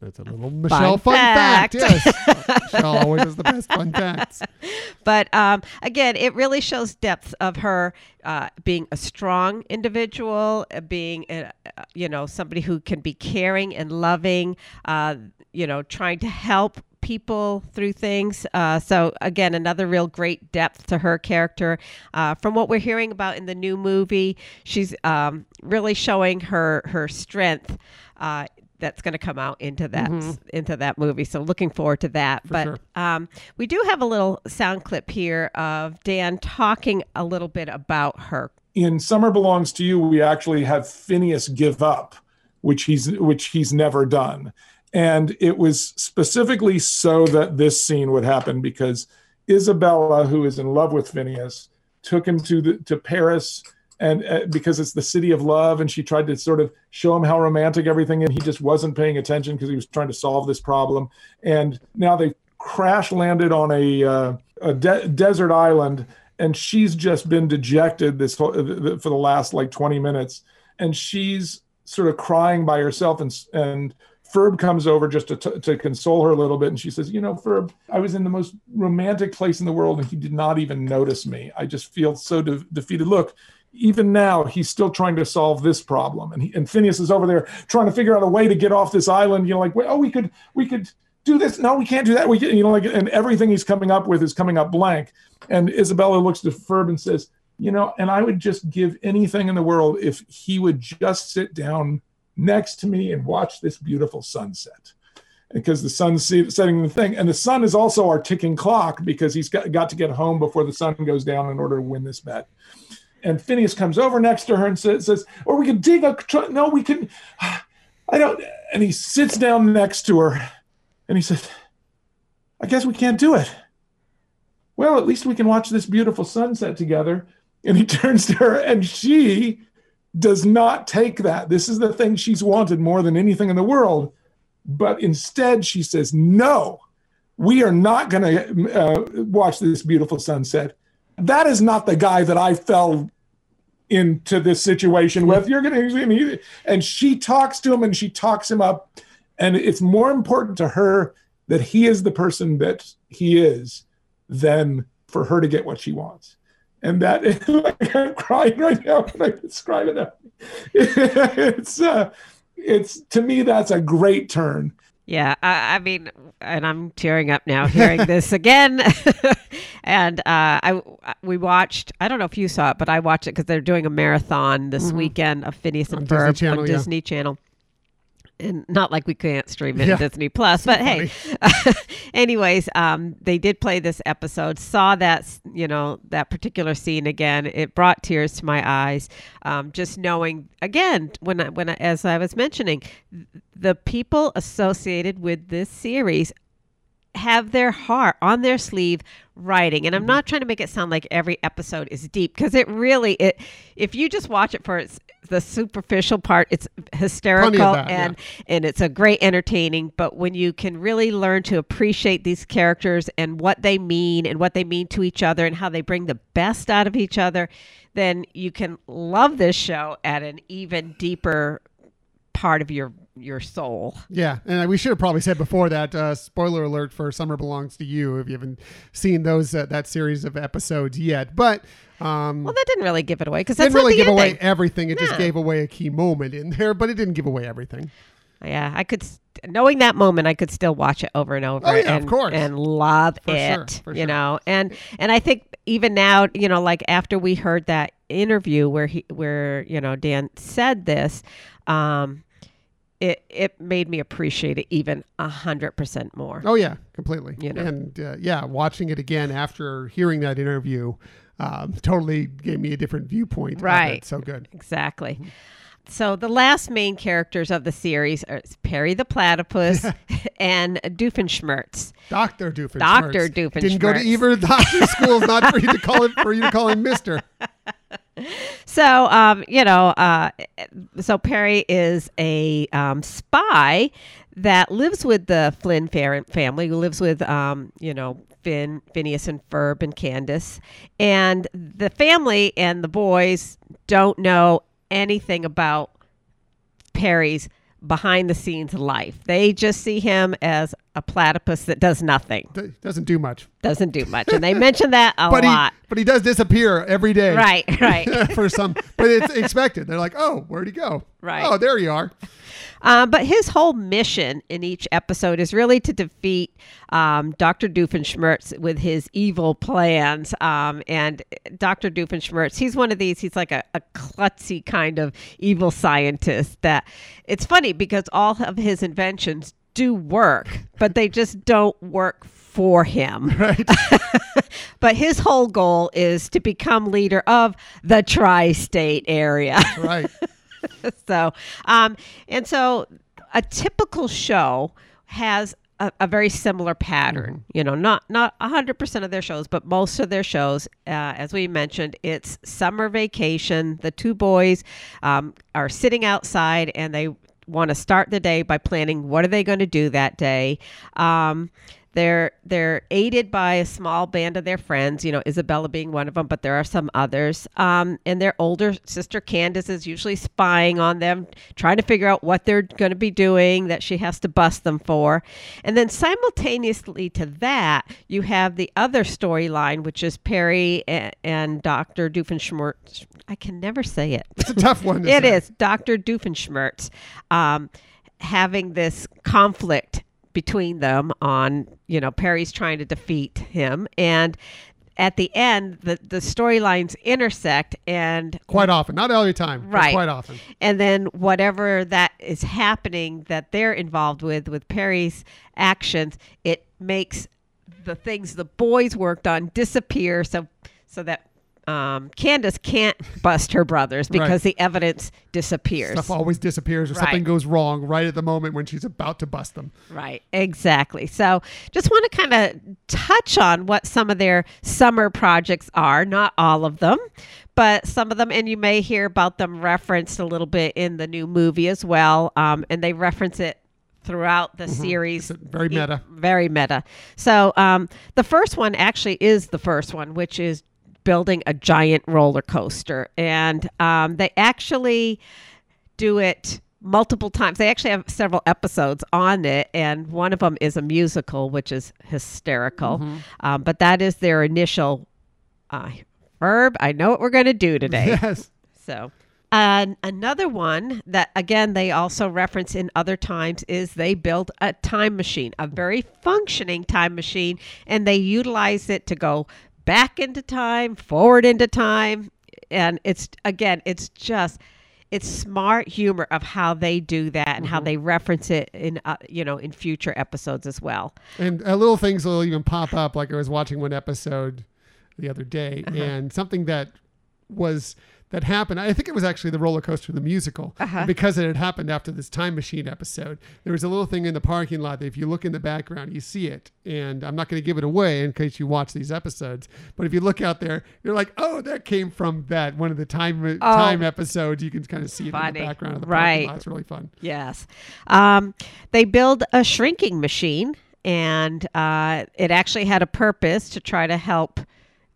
that's a little Michelle fun, fact. fact. Yes, Michelle always has the best fun facts. But um, again, it really shows depth of her uh, being a strong individual, uh, being uh, uh, you know somebody who can be caring and loving, uh, you know, trying to help people through things. Uh, so again, another real great depth to her character. Uh, from what we're hearing about in the new movie, she's um, really showing her her strength. Uh, that's going to come out into that into that movie. So looking forward to that. but sure. um, we do have a little sound clip here of Dan talking a little bit about her. in Summer Belongs to You, we actually have Phineas give up, which he's which he's never done. And it was specifically so that this scene would happen because Isabella, who is in love with Phineas, took him to the to Paris and uh, because it's the city of love and she tried to sort of show him how romantic everything and he just wasn't paying attention because he was trying to solve this problem. And now they crash landed on a uh, a de- desert island and she's just been dejected this whole, for the last like 20 minutes. And she's sort of crying by herself and and Ferb comes over just to, t- to console her a little bit and she says you know Ferb I was in the most romantic place in the world and he did not even notice me. I just feel so de- defeated. Look even now he's still trying to solve this problem. And he, and Phineas is over there trying to figure out a way to get off this island you know like oh we could we could do this. No we can't do that. We can, you know like and everything he's coming up with is coming up blank. And Isabella looks to Ferb and says you know and I would just give anything in the world if he would just sit down next to me and watch this beautiful sunset. Because the sun's setting the thing and the sun is also our ticking clock because he's got, got to get home before the sun goes down in order to win this bet. And Phineas comes over next to her and says, or we can dig a no we can I don't and he sits down next to her and he says I guess we can't do it. Well at least we can watch this beautiful sunset together. And he turns to her and she does not take that. This is the thing she's wanted more than anything in the world. But instead, she says, No, we are not going to uh, watch this beautiful sunset. That is not the guy that I fell into this situation with. You're going to, and she talks to him and she talks him up. And it's more important to her that he is the person that he is than for her to get what she wants. And that like I'm crying right now when I describe it. It's uh, it's to me that's a great turn. Yeah, I, I mean, and I'm tearing up now hearing this again. and uh, I we watched. I don't know if you saw it, but I watched it because they're doing a marathon this weekend of Phineas and Mm-hmm. On Disney Ferb Channel, on yeah. Disney Channel. And not like we can't stream it Yeah. Disney Plus, but hey, anyways, um, they did play this episode. Saw that you know that particular scene again. It brought tears to my eyes. Um, just knowing again when I, when I, as I was mentioning, the people associated with this series have their heart on their sleeve writing. And i'm mm-hmm. not trying to make it sound like every episode is deep because it really it if you just watch it for its the superficial part it's hysterical that, and and it's a great entertaining. But when you can really learn to appreciate these characters and what they mean and what they mean to each other and how they bring the best out of each other then you can love this show at an even deeper part of your your soul Yeah, and we should have probably said before that. Uh, spoiler alert for "Summer Belongs to You" if you haven't seen those uh, that series of episodes yet. But um, well that didn't really give it away because that's didn't really give away everything. It just gave away a key moment in there, but it didn't give away everything. Yeah, I could, knowing that moment, I could still watch it over and over. Oh, yeah, of and, course. and love For it. sure, you sure. know, and and I think even now, you know, like after we heard that interview where he, where you know Dan said this, um, it it made me appreciate it even a hundred percent more. Oh yeah, completely. You know. And uh, yeah, watching it again after hearing that interview um, totally gave me a different viewpoint. Right. So good. Exactly. So the last main characters of the series are Perry the Platypus and Doofenshmirtz. Doctor Doofenshmirtz. Dr. Doofenshmirtz. Didn't go to either doctor schools. Not for you to call it for you to call him Mister. So, um, you know, uh, so Perry is a um, spy that lives with the Flynn fa- family, who lives with, um, you know, Finn, Phineas, and Ferb and Candace. And the family and the boys don't know anything about Perry's behind the scenes life. They just see him as a platypus that does nothing, D- Doesn't do much, doesn't do much. And they mention that a but lot. he but he does disappear every day. Right, right. for some, but it's expected. They're like, oh, where'd he go? Right. Oh, there you are. Um, but his whole mission in each episode is really to defeat um, Dr. Doofenshmirtz with his evil plans. Um, and Dr. Doofenshmirtz, he's one of these, he's like a, a klutzy kind of evil scientist that it's funny because all of his inventions do work, but they just don't work for him. Right. But his whole goal is to become leader of the tri state area. right. so um and so a typical show has a, a very similar pattern you know not not 100% of their shows but most of their shows uh, as we mentioned it's summer vacation the two boys um, are sitting outside and they want to start the day by planning what are they going to do that day. Um, they're they're aided by a small band of their friends, you know, Isabella being one of them, but there are some others. Um, and their older sister Candace is usually spying on them, trying to figure out what they're going to be doing that she has to bust them for. And then simultaneously to that, you have the other storyline, which is Perry and, and Dr. Doofenshmirtz. I can never say it. It's a tough one. To It say. is Dr. Doofenshmirtz um, having this conflict between them on, you know, Perry's trying to defeat him. And at the end, the, the storylines intersect and Quite often, not all the time, Right. quite often. and then whatever that is happening that they're involved with with Perry's actions, it makes the things the boys worked on disappear so so that um, Candace can't bust her brothers because Right. the evidence disappears. Stuff always disappears or Right. something goes wrong right at the moment when she's about to bust them. Right, exactly. So, just want to kind of touch on what some of their summer projects are, not all of them, but some of them, and you may hear about them referenced a little bit in the new movie as well. Um, and they reference it throughout the series. Mm-hmm. It's very meta. Very meta. So um, the first one actually is the first one, which is building a giant roller coaster. And um, they actually do it multiple times. They actually have several episodes on it, and one of them is a musical, which is hysterical. Um, but that is their initial uh, Ferb. I know what we're going to do today. Yes. So, and another one that again they also reference in other times is they built a time machine, a very functioning time machine, and they utilize it to go back into time, forward into time, and it's again, it's just it's smart humor of how they do that and how they reference it in uh, you know in future episodes as well. And uh, little things will even pop up. Like I was watching one episode the other day, Uh-huh. and something that was that happened. I think it was actually the roller coaster, the musical, Uh-huh. Because it had happened after this time machine episode. There was a little thing in the parking lot that if you look in the background, you see it. And I'm not going to give it away in case you watch these episodes. But if you look out there, you're like, oh, that came from that one of the time time episodes. You can kind of see it in Oh. The background of the Right. parking lot. It's really fun. Yes. Um, they build a shrinking machine, and uh, it actually had a purpose to try to help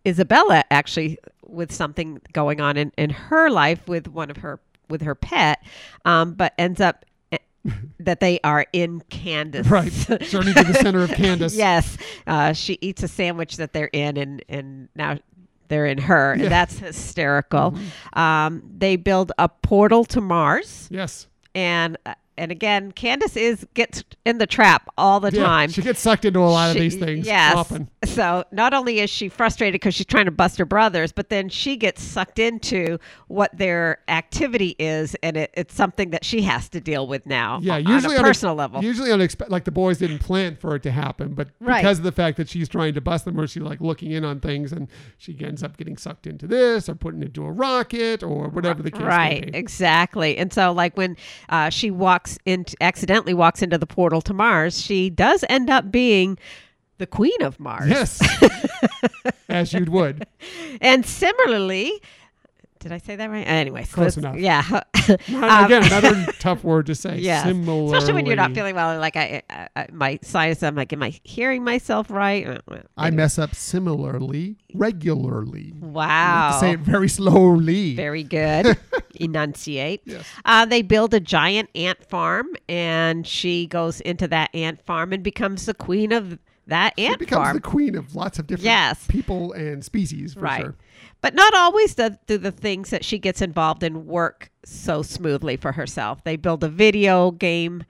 Isabella actually with something going on in, in her life with one of her with her pet, um, but ends up eh, that they are in Candace. Right. Journey to the center of Candace. yes. Uh, she eats a sandwich that they're in, and and now they're in her. And that's hysterical. Mm-hmm. Um, they build a portal to Mars Yes. and uh, and again, Candace is gets in the trap all the Yeah, time. She gets sucked into a lot of these things Yes. often. So not only is she frustrated because she's trying to bust her brothers, but then she gets sucked into what their activity is, and it, it's something that she has to deal with now. Yeah, on usually a unex- personal level. Usually unexpected. Like the boys didn't plan for it to happen, but Right. because of the fact that she's trying to bust them, or she's like looking in on things, and she ends up getting sucked into this, or putting into a rocket, or whatever the case right may be. exactly and so like when uh, she walks into accidentally walks into the portal to mars she does end up being the queen of mars Yes, as you'd would. and similarly did i say that right anyways Close let's- enough. yeah Again, another tough word to say. yeah Similarly. especially when you're not feeling well like i, I, I my sinus i'm like am i hearing myself right Uh, uh, I mess up similarly, regularly. You have wow to say it very slowly. Very good. Enunciate. Yes. Uh, they build a giant ant farm, and she goes into that ant farm and becomes the queen of that ant She becomes farm. the queen of lots of different Yes. people and species, for right. sure. But not always do, do the things that she gets involved in work so smoothly for herself. They build a video game,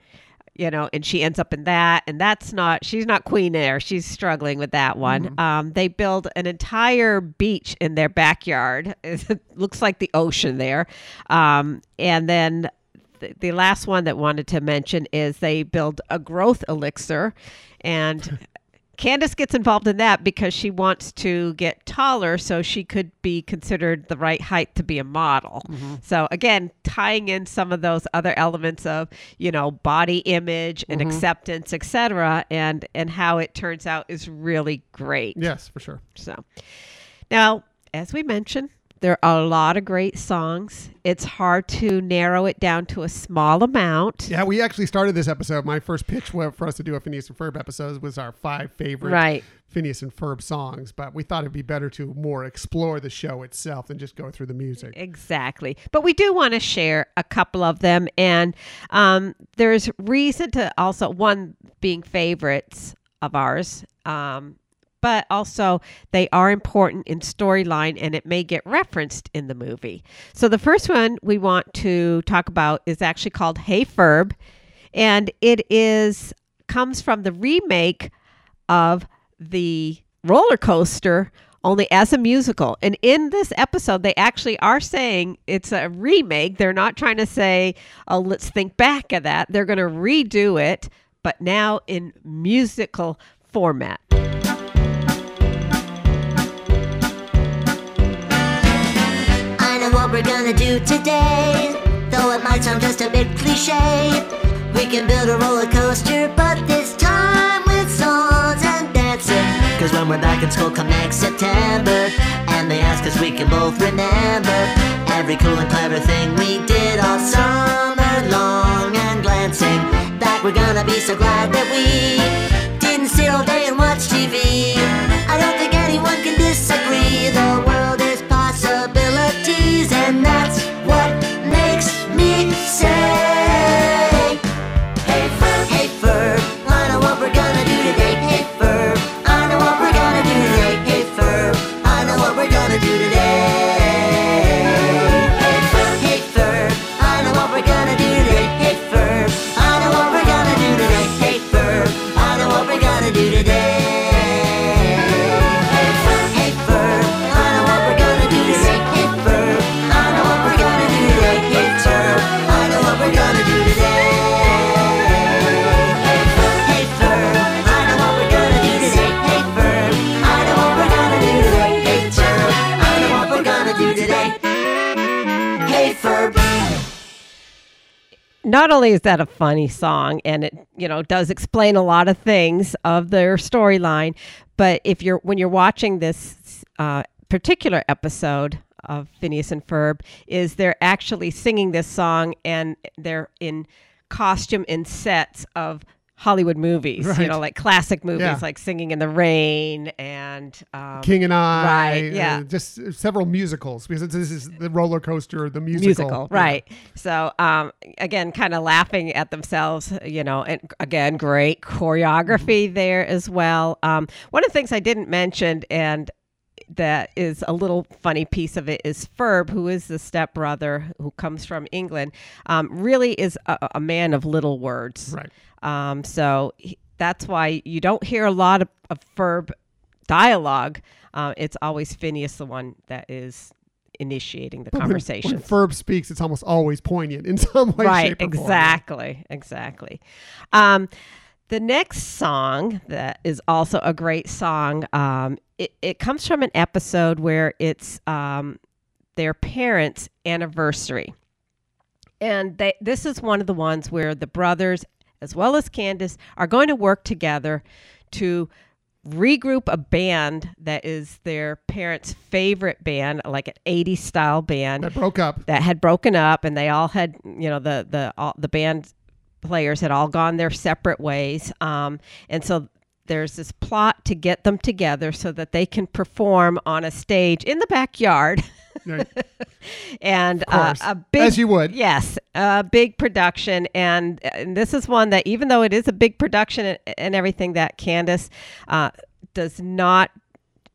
you know, and she ends up in that. And that's not, she's not queen there. She's struggling with that one. Um, they build an entire beach in their backyard. It looks like the ocean there. Um, and then the, the last one that wanted to mention is they build a growth elixir and Candace gets involved in that because she wants to get taller so she could be considered the right height to be a model. Mm-hmm. So again, tying in some of those other elements of, you know, body image and mm-hmm. acceptance, etc., and and how it turns out is really great. Yes, for sure. So now, as we mentioned, there are a lot of great songs. It's hard to narrow it down to a small amount. Yeah, we actually started this episode. My first pitch for us to do a Phineas and Ferb episode was our five favorite Right. Phineas and Ferb songs, but we thought it'd be better to more explore the show itself than just go through the music. Exactly. But we do want to share a couple of them. And um, there's reason to also, one being favorites of ours, um, but also they are important in storyline and it may get referenced in the movie. So the first one we want to talk about is actually called Hey Ferb. And it is comes from the remake of the roller coaster only as a musical. And in this episode, they actually are saying it's a remake. They're not trying to say, oh, let's think back of that. They're going to redo it, but now in musical format. We're gonna do today. Though it might sound just a bit cliche. We can build a roller coaster, but this time with songs and dancing. Cause when we're back in school come next September, and they ask us we can both remember every cool and clever thing we did all summer long. And glancing back, we're gonna be so glad that we didn't sit all day and watch TV. Not only is that a funny song and it you know does explain a lot of things of their storyline but if you're when you're watching this uh, particular episode of phineas and ferb is they're actually singing this song and they're in costume in sets of hollywood movies you know like classic movies Yeah. like singing in the rain and um, King and I, Right, uh, yeah. just several musicals because this is the roller coaster, the musical, musical, Yeah. right? So, um, again, kind of laughing at themselves, you know, and again, great choreography there as well. Um, one of the things I didn't mention, and that is a little funny piece of it is Ferb, who is the stepbrother who comes from England, um, really is a, a man of little words. Right. Um, so he, that's why you don't hear a lot of, of Ferb dialogue. Uh, it's always Phineas, the one that is initiating the But conversation. When, Ferb speaks, it's almost always poignant in some way, right, or form. exactly, exactly. Um, the next song that is also a great song. Um, it, it comes from an episode where it's um, their parents' anniversary. And they, this is one of the ones where the brothers, as well as Candace, are going to work together to regroup a band that is their parents' favorite band, like an 80s style band That broke up. that had broken up and they all had you know the the all, the band players had all gone their separate ways. Um, and so there's this plot to get them together so that they can perform on a stage in the backyard. Right. and uh, a big As you would. yes a big production. And, and this is one that even though it is a big production and, and everything that candace uh, does not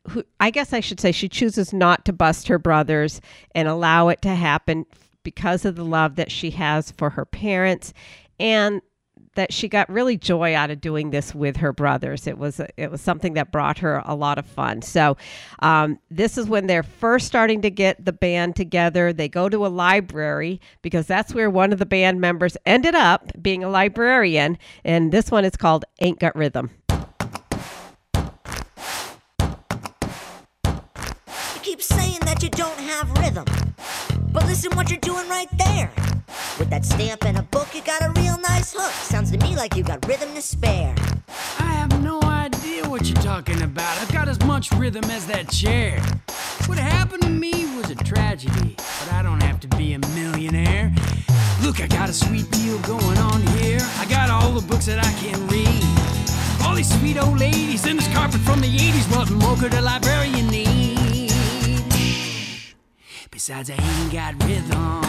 who I guess I should say she chooses not to bust her brothers and allow it to happen because of the love that she has for her parents and that she got really joy out of doing this with her brothers. It was it was something that brought her a lot of fun. So um, this is when they're first starting to get the band together. They go to a library because that's where one of the band members ended up being a librarian. And this one is called Ain't Got Rhythm. You keep saying that you don't have rhythm. Listen what you're doing right there. With that stamp and a book, you got a real nice hook. Sounds to me like you got rhythm to spare. I have no idea what you're talking about. I've got as much rhythm as that chair. What happened to me was a tragedy, but I don't have to be a millionaire. Look, I got a sweet deal going on here. I got all the books that I can read. All these sweet old ladies and this carpet from the 80s. What more could a librarian need? Besides, I ain't got rhythm.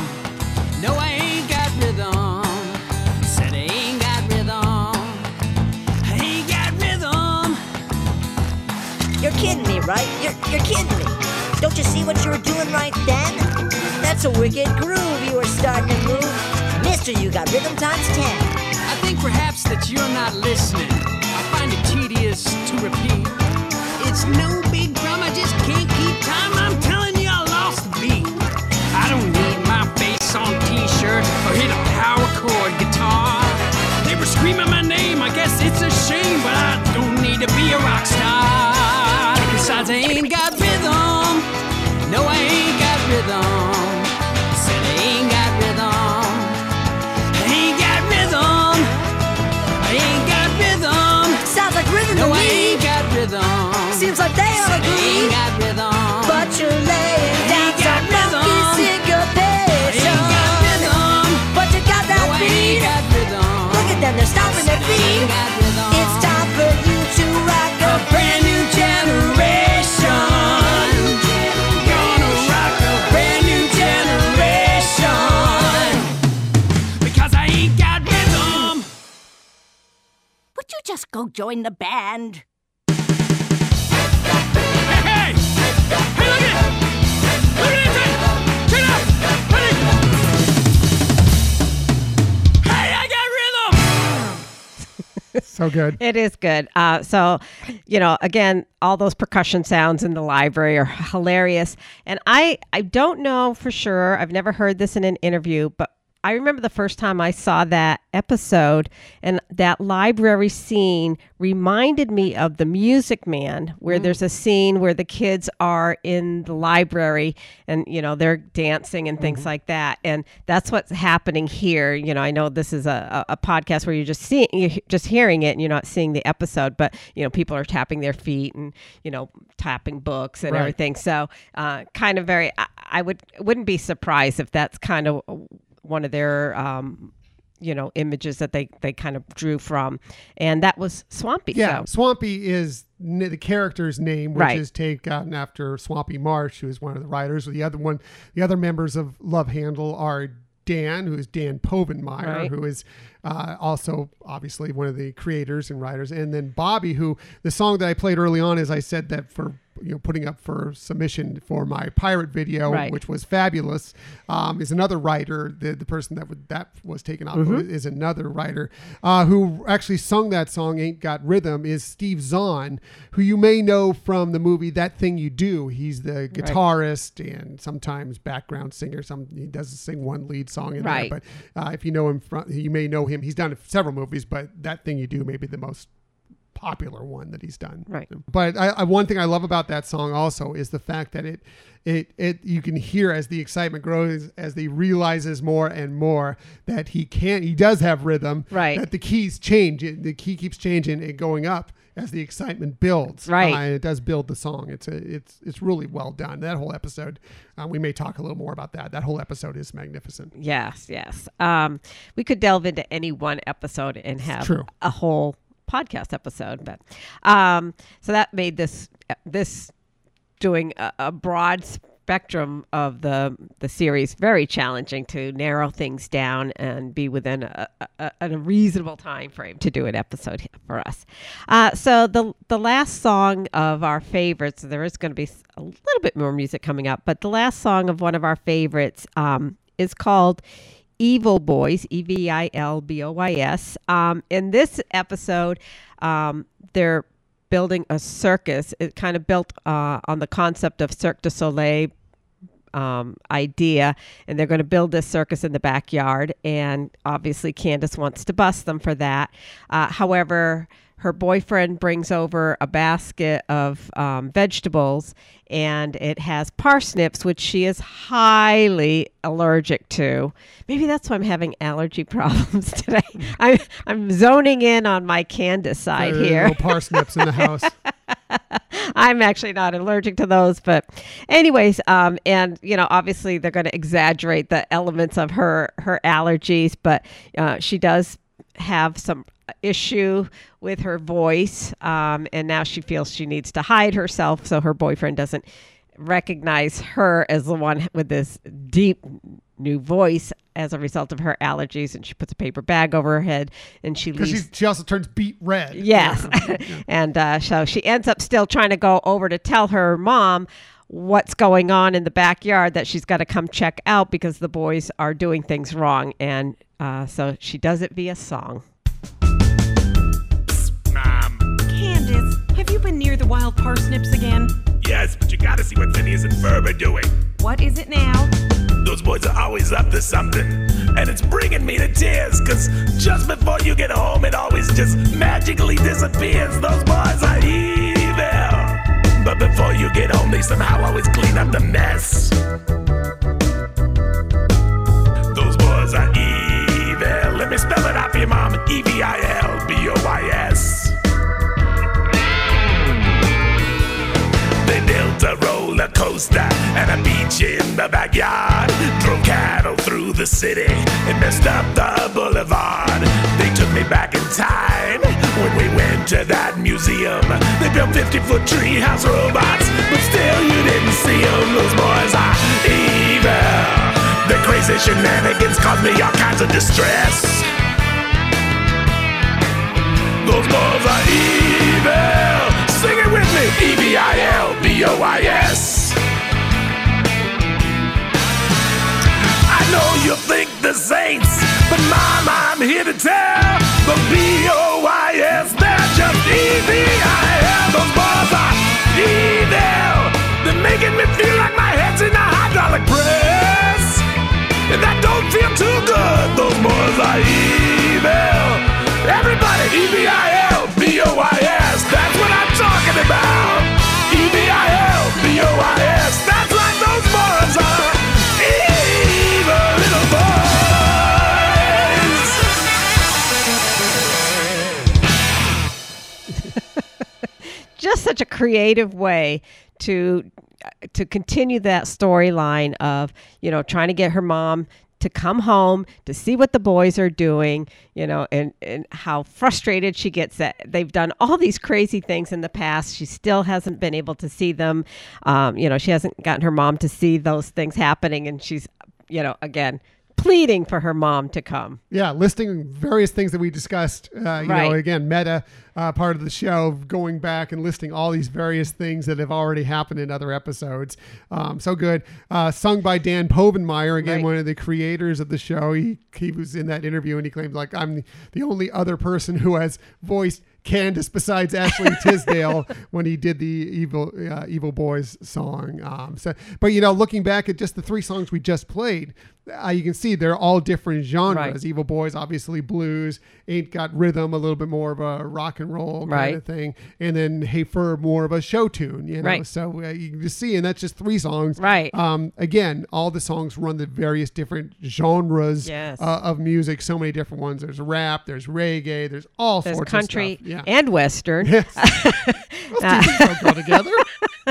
No, I ain't got rhythm. Said I ain't got rhythm. I ain't got rhythm. You're kidding me, right? You're, you're kidding me. Don't you see what you were doing right then? That's a wicked groove you were starting to move. Mister, you got rhythm times 10. I think perhaps that you're not listening. I find it tedious to repeat. It's no big drum, I just can't keep time. I'm telling ain't got rhythm. No, I ain't got rhythm. I said I ain't got rhythm. I ain't got rhythm. I ain't got rhythm. Sounds like rhythm no, to me. No, I ain't got rhythm. Seems like they all agree. I ain't got rhythm. But you're laying down some rhythm. syncopation. got rhythm. But you got that no, beat. got rhythm. Look at them, they're stomping their feet. It's time for you to rock a brand new generation. Just go join the band? Hey, hey! Hey, look at it! Look at it! Turn up! Ready? Hey, I got rhythm! So good. It is good. Uh, so, you know, again, all those percussion sounds in the library are hilarious. And I, I don't know for sure. I've never heard this in an interview, but I remember the first time I saw that episode, and that library scene reminded me of The Music Man, where there's a scene where the kids are in the library and, you know, they're dancing and things like that. And that's what's happening here. You know, I know this is a, a, a podcast where you're just seeing, you're just hearing it and you're not seeing the episode, but, you know, people are tapping their feet and, you know, tapping books and Right. everything. So, uh, kind of very, I, I would, wouldn't be surprised if that's kind of one of their um, you know images that they they kind of drew from and that was swampy Yeah, so Swampy is the character's name, which Right. is taken after Swampy Marsh, who is one of the writers. The other one, the other members of Love Handle are Dan, who is Dan Povenmire, Right. who is uh, also obviously one of the creators and writers, and then Bobby, who the song that I played early on is I said that for you know putting up for submission for my pirate video, Right. which was fabulous, um, is another writer. The the person that would, that was taken off Mm-hmm. is another writer uh, who actually sung that song. Ain't got rhythm is Steve Zahn, who you may know from the movie That Thing You Do. He's the guitarist and sometimes background singer. Some he does sing one lead song in Right. there, but uh, if you know him from, you may know him. He's done several movies, but That Thing You Do may be the most popular one that he's done. Right. But I, I one thing I love about that song also is the fact that it it it you can hear as the excitement grows as he realizes more and more that he can't he does have rhythm. Right. That the keys change. The key keeps changing and going up as the excitement builds. Right. Uh, and it does build the song. It's a it's it's really well done. That whole episode. Uh, we may talk a little more about that. That whole episode is magnificent. yes yes um, we could delve into any one episode and have true. a whole podcast episode but um, so that made this this doing a, a broad spectrum of the the series very challenging to narrow things down and be within a, a, a reasonable time frame to do an episode for us. Uh, so the the last song of our favorites, there is going to be a little bit more music coming up, but the last song of one of our favorites um, is called. Evil Boys, E V I L B O Y S. Um, in this episode, um, they're building a circus. It kind of built uh, on the concept of Cirque du Soleil um, idea, and they're going to build this circus in the backyard. And obviously, Candace wants to bust them for that. Uh, however, her boyfriend brings over a basket of um, vegetables, and it has parsnips, which she is highly allergic to. Maybe that's why I'm having allergy problems today. I'm, I'm zoning in on my Candace side There here. no parsnips in the house. I'm actually not allergic to those, but anyways, um, and you know, obviously they're going to exaggerate the elements of her her allergies, but uh, she does have some issue with her voice, um, and now she feels she needs to hide herself so her boyfriend doesn't recognize her as the one with this deep new voice as a result of her allergies and she puts a paper bag over her head and she Because leaves she, she also turns beet red. Yes. and uh, so she ends up still trying to go over to tell her mom what's going on in the backyard that she's got to come check out because the boys are doing things wrong. And uh, so she does it via song. Mom. Candace, have you been near the wild parsnips again? Yes, but you gotta see what Phineas and Ferb are doing. What is it now? Those boys are always up to something. And it's bringing me to tears, cause just before you get home, it always just magically disappears. Those boys are evil. But before you get home, they somehow always clean up the mess. Those boys are evil. Let me spell it out for you, Mom. E V I L B O Y S. coaster and a beach in the backyard. Drove cattle through the city and messed up the boulevard. They took me back in time when we went to that museum. They built 50 foot treehouse robots, but still you didn't see them. Those boys are evil. Their crazy shenanigans caused me all kinds of distress. Those boys are evil. Sing it with me. E know you think the saints, but mom, I'm here to tell the B O I S. They're just E V I L. Those boys are evil. They're making me feel like my head's in a hydraulic press. And that don't feel too good. Those boys are evil. Everybody, E V I L B O I S. That's what I'm talking about. E V just such a creative way to to continue that storyline of you know trying to get her mom to come home to see what the boys are doing you know and and how frustrated she gets that they've done all these crazy things in the past. She still hasn't been able to see them. Um, you know she hasn't gotten her mom to see those things happening and she's you know again pleading for her mom to come Yeah, listing various things that we discussed. Uh, you know, again, meta uh, part of the show, going back and listing all these various things that have already happened in other episodes. Um, so good. Uh, sung by Dan Povenmire, again, Right. one of the creators of the show. He he was in that interview and he claimed like I'm the only other person who has voiced Candace besides Ashley Tisdale when he did the evil uh, evil boys song. Um, so, but you know, looking back at just the three songs we just played, uh, you can see they're all different genres. Right. Evil Boys, obviously blues. Ain't Got Rhythm, a little bit more of a rock and roll kind Right. of thing, and then Hey Ferb, more of a show tune. You know, Right. so uh, you can just see, and that's just three songs. Right. Um, again, all the songs run the various different genres Yes. uh, of music. So many different ones. There's rap. There's reggae. There's all there's sorts country of stuff. Yeah. and western Yes. Those two things don't go together.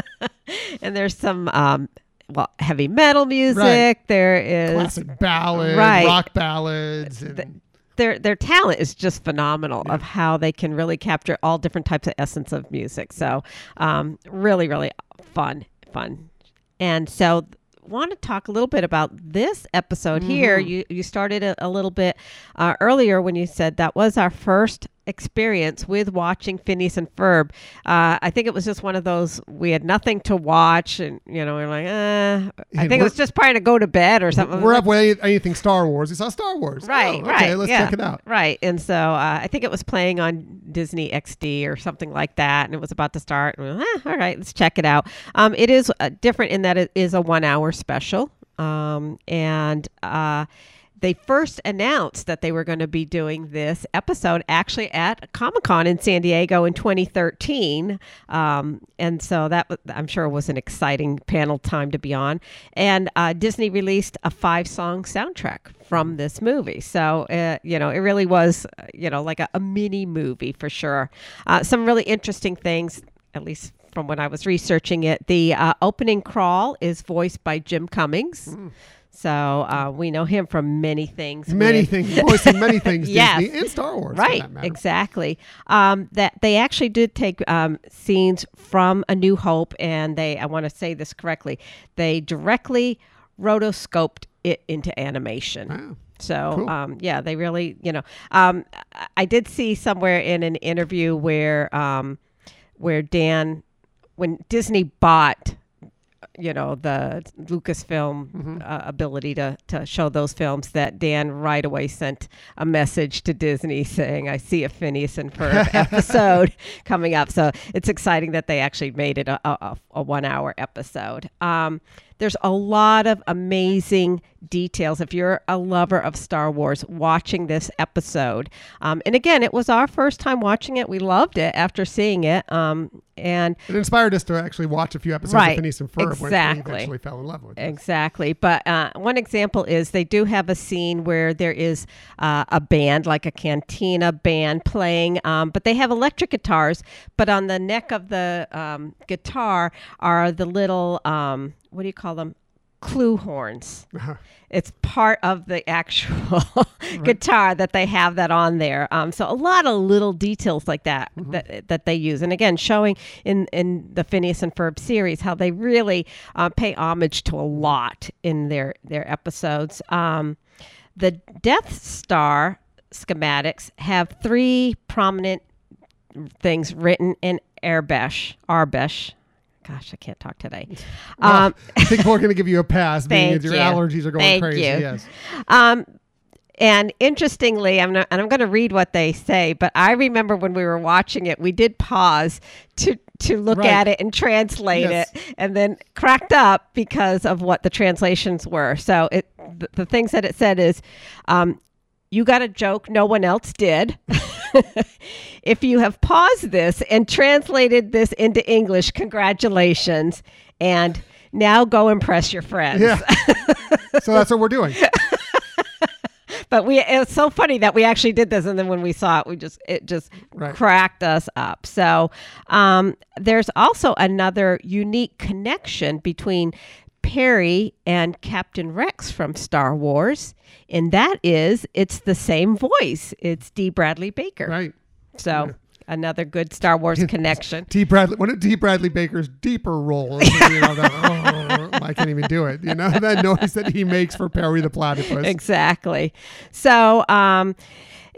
and there's some um well heavy metal music Right. there is Classic ballads, Right. rock ballads, and their their talent is just phenomenal of how they can really capture all different types of essence of music so um really really fun fun and so want to talk a little bit about this episode here Mhm. you you started a, a little bit uh, earlier when you said that was our first experience with watching Phineas and Ferb. Uh, I think it was just one of those we had nothing to watch, and you know we are like, eh. I And think it was just trying to go to bed or something. we're up with anything Star Wars. We saw Star Wars. Right, Oh, okay, right. let's yeah, check it out. Right. And so uh, I think it was playing on Disney XD or something like that. And it was about to start. And we were, eh, all right, let's check it out. Um, it is uh, different in that it is a one hour special. Um, and uh, they first announced that they were going to be doing this episode actually at Comic Con in San Diego in 2013. Um, and so that I'm sure was an exciting panel time to be on. And uh, Disney released a five song soundtrack from this movie. So, uh, you know, it really was, you know, like a, a mini movie for sure. Uh, some really interesting things, at least from when I was researching it. The uh, opening crawl is voiced by Jim Cummings. So uh, we know him from many things. Many with- things, voicing many things, yes. Disney and Star Wars, for Right, exactly. Um, that they actually did take um, scenes from A New Hope, and they, I want to say this correctly, they directly rotoscoped it into animation. So Cool. um, yeah, they really, you know, um, I- I did see somewhere in an interview where um, where Dan, when Disney bought you know the Lucasfilm Mm-hmm. uh, ability to to show those films that Dan right away sent a message to Disney saying I see a Phineas and Ferb episode coming up so it's exciting that they actually made it a, a, a one hour episode um, there's a lot of amazing details if you're a lover of Star Wars watching this episode um, and again it was our first time watching it we loved it after seeing it um, and It inspired us to actually watch a few episodes Right, of Phineas and Ferb, which we exactly. eventually fell in love with. Exactly. But uh, one example is they do have a scene where there is uh, a band, like a cantina band playing, um, but they have electric guitars. But on the neck of the um, guitar are the little, um, what do you call them? kloo horns. Uh-huh. It's part of the actual guitar that they have that on there. Um, so a lot of little details like that Mm-hmm. that that they use, and again, showing in in the Phineas and Ferb series how they really uh, pay homage to a lot in their their episodes. Um, the Death Star schematics have three prominent things written in Arabic. Arabic. Gosh, I can't talk today. Well, Um, I think we're going to give you a pass, being Thank as your you. allergies are going Thank crazy. you. Yes. Um, and interestingly, I'm not, and I'm going to read what they say, but I remember when we were watching it, we did pause to to look Right. at it and translate Yes. it, and then cracked up because of what the translations were. So it the, the things that it said is, um, you got a joke no one else did. if you have paused this and translated this into English, congratulations, and now go impress your friends. Yeah. so that's what we're doing. but we it's so funny that we actually did this and then when we saw it we just it just Right. cracked us up so um, there's also another unique connection between perry and captain rex from star wars and that is it's the same voice it's Dee Bradley Baker right so another good star wars connection Dee Bradley, one of Dee Bradley Baker's deeper roles. You know, that, oh, I can't even do it. You know that noise that he makes for Perry the Platypus. exactly. So, um,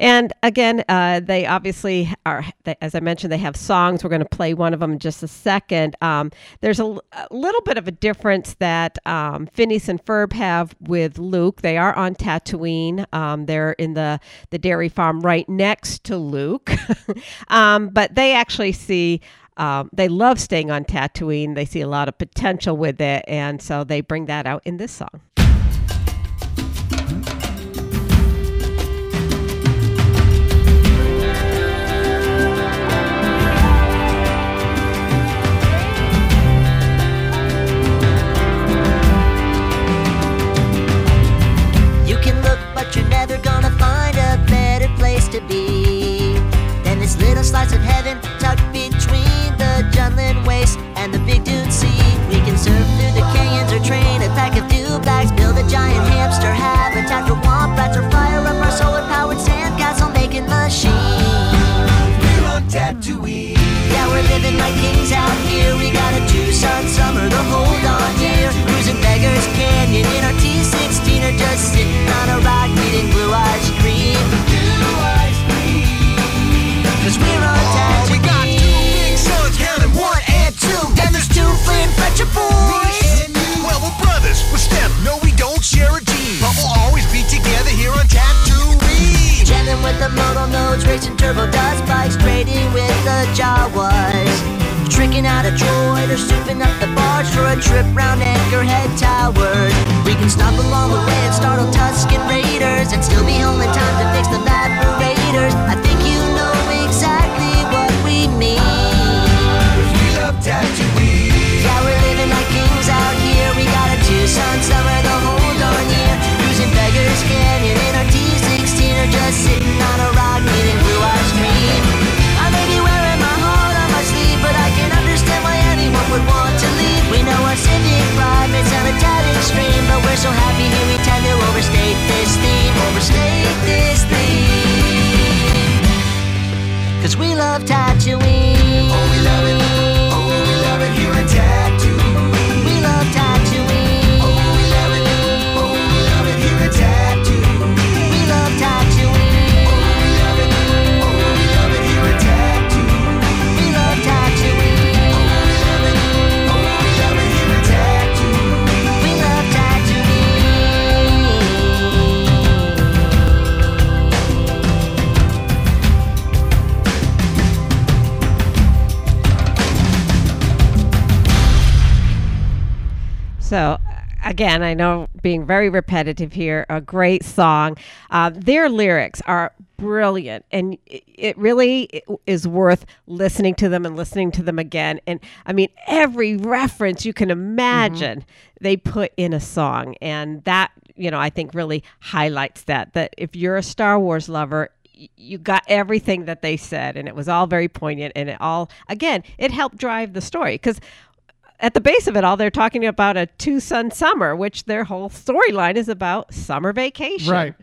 and again, uh, they obviously are, as I mentioned, they have songs. We're going to play one of them in just a second. Um, there's a, little bit of a difference that um, Phineas and Ferb have with Luke. They are on Tatooine. Um, they're in the, the dairy farm right next to Luke. um, but they actually see. Um, they love staying on Tatooine. They see a lot of potential with it, and so they bring that out in this song. To be than this little slice of heaven tucked between the Jundland Waste and the Big Dune Sea. We can surf through the canyons or train a pack of dewbacks, build a giant hamster habitat for wombats, or fire up our solar-powered sandcastle making machine. We're on Tatooine. Yeah, we're living like kings out here. We got a Tucson summer to hold on dear. Cruising Beggars Canyon in our T16 or just sitting on a rock eating blue ice Flynn Fletcher boys. Well, we're brothers. We're step. No, we don't share a gene. But we'll always be together here on Tatooine. Jamming with the Modal Nodes, racing turbo dust bikes, trading with the Jawas. Tricking out a droid or souping up the barge for a trip round Anchorhead Towers. We can stop along the way and startle Tusken Raiders and still be home in time to fix the evaporators. The whole darn year. Canyon in our T16 or just sitting on a rock eating blue ice cream. I may be wearing my heart on my sleeve, but I can understand why anyone would want to leave. We know our pride may sound a tad extreme, but we're so happy here we tend to overstate this theme. Overstate this theme. Cause we love Tatooine. Oh, we love it. Again, I know being very repetitive here, a great song. Uh, their lyrics are brilliant, and it- it really is worth listening to them and listening to them again. And I mean, every reference you can imagine, they put in a song, and that you know I think really highlights that. That if you're a Star Wars lover, you got everything that they said, and it was all very poignant, and it all again it helped drive the story because at the base of it all, they're talking about a two son summer, which their whole storyline is about summer vacation. Right.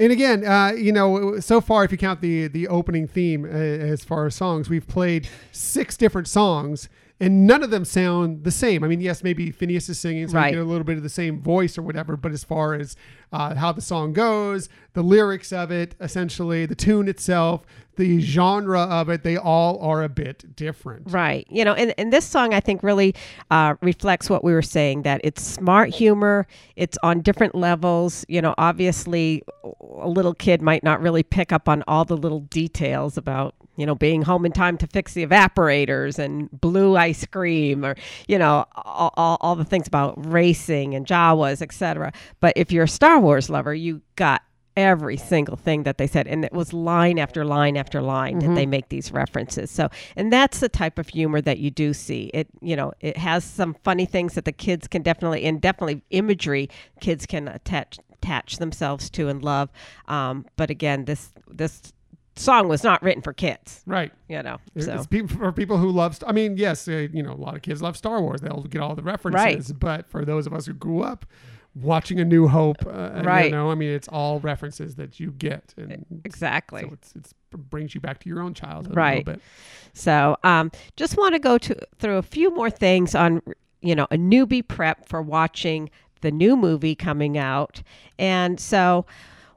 And again, uh, you know, so far, if you count the the opening theme uh, as far as songs, we've played six different songs, and none of them sound the same. I mean, yes, maybe Phineas is singing, so Right. you get a little bit of the same voice or whatever. But as far as uh, how the song goes, the lyrics of it, essentially, the tune itself, the genre of it, they all are a bit different. Right. You know, and, and this song I think really uh, reflects what we were saying that it's smart humor, it's on different levels. You know, obviously, a little kid might not really pick up on all the little details about, you know, being home in time to fix the evaporators and blue ice cream or, you know, all, all, all the things about racing and Jawas, etc. But if you're a Star Wars lover, you got every single thing that they said. And it was line after line after line that they make these references. So and that's the type of humor that you do see. It you know it has some funny things that the kids can definitely and definitely imagery kids can attach attach themselves to and love. Um, but again this this song was not written for kids Right. you know It's so people, for people who love, I mean, yes, uh, you know, a lot of kids love Star Wars. They'll get all the references. Right. But for those of us who grew up watching A New Hope, uh, Right. You know, I mean, it's all references that you get, and exactly so it's, it's it brings you back to your own childhood a right little bit. so um, just want to go to through a few more things on you know a newbie prep for watching the new movie coming out and so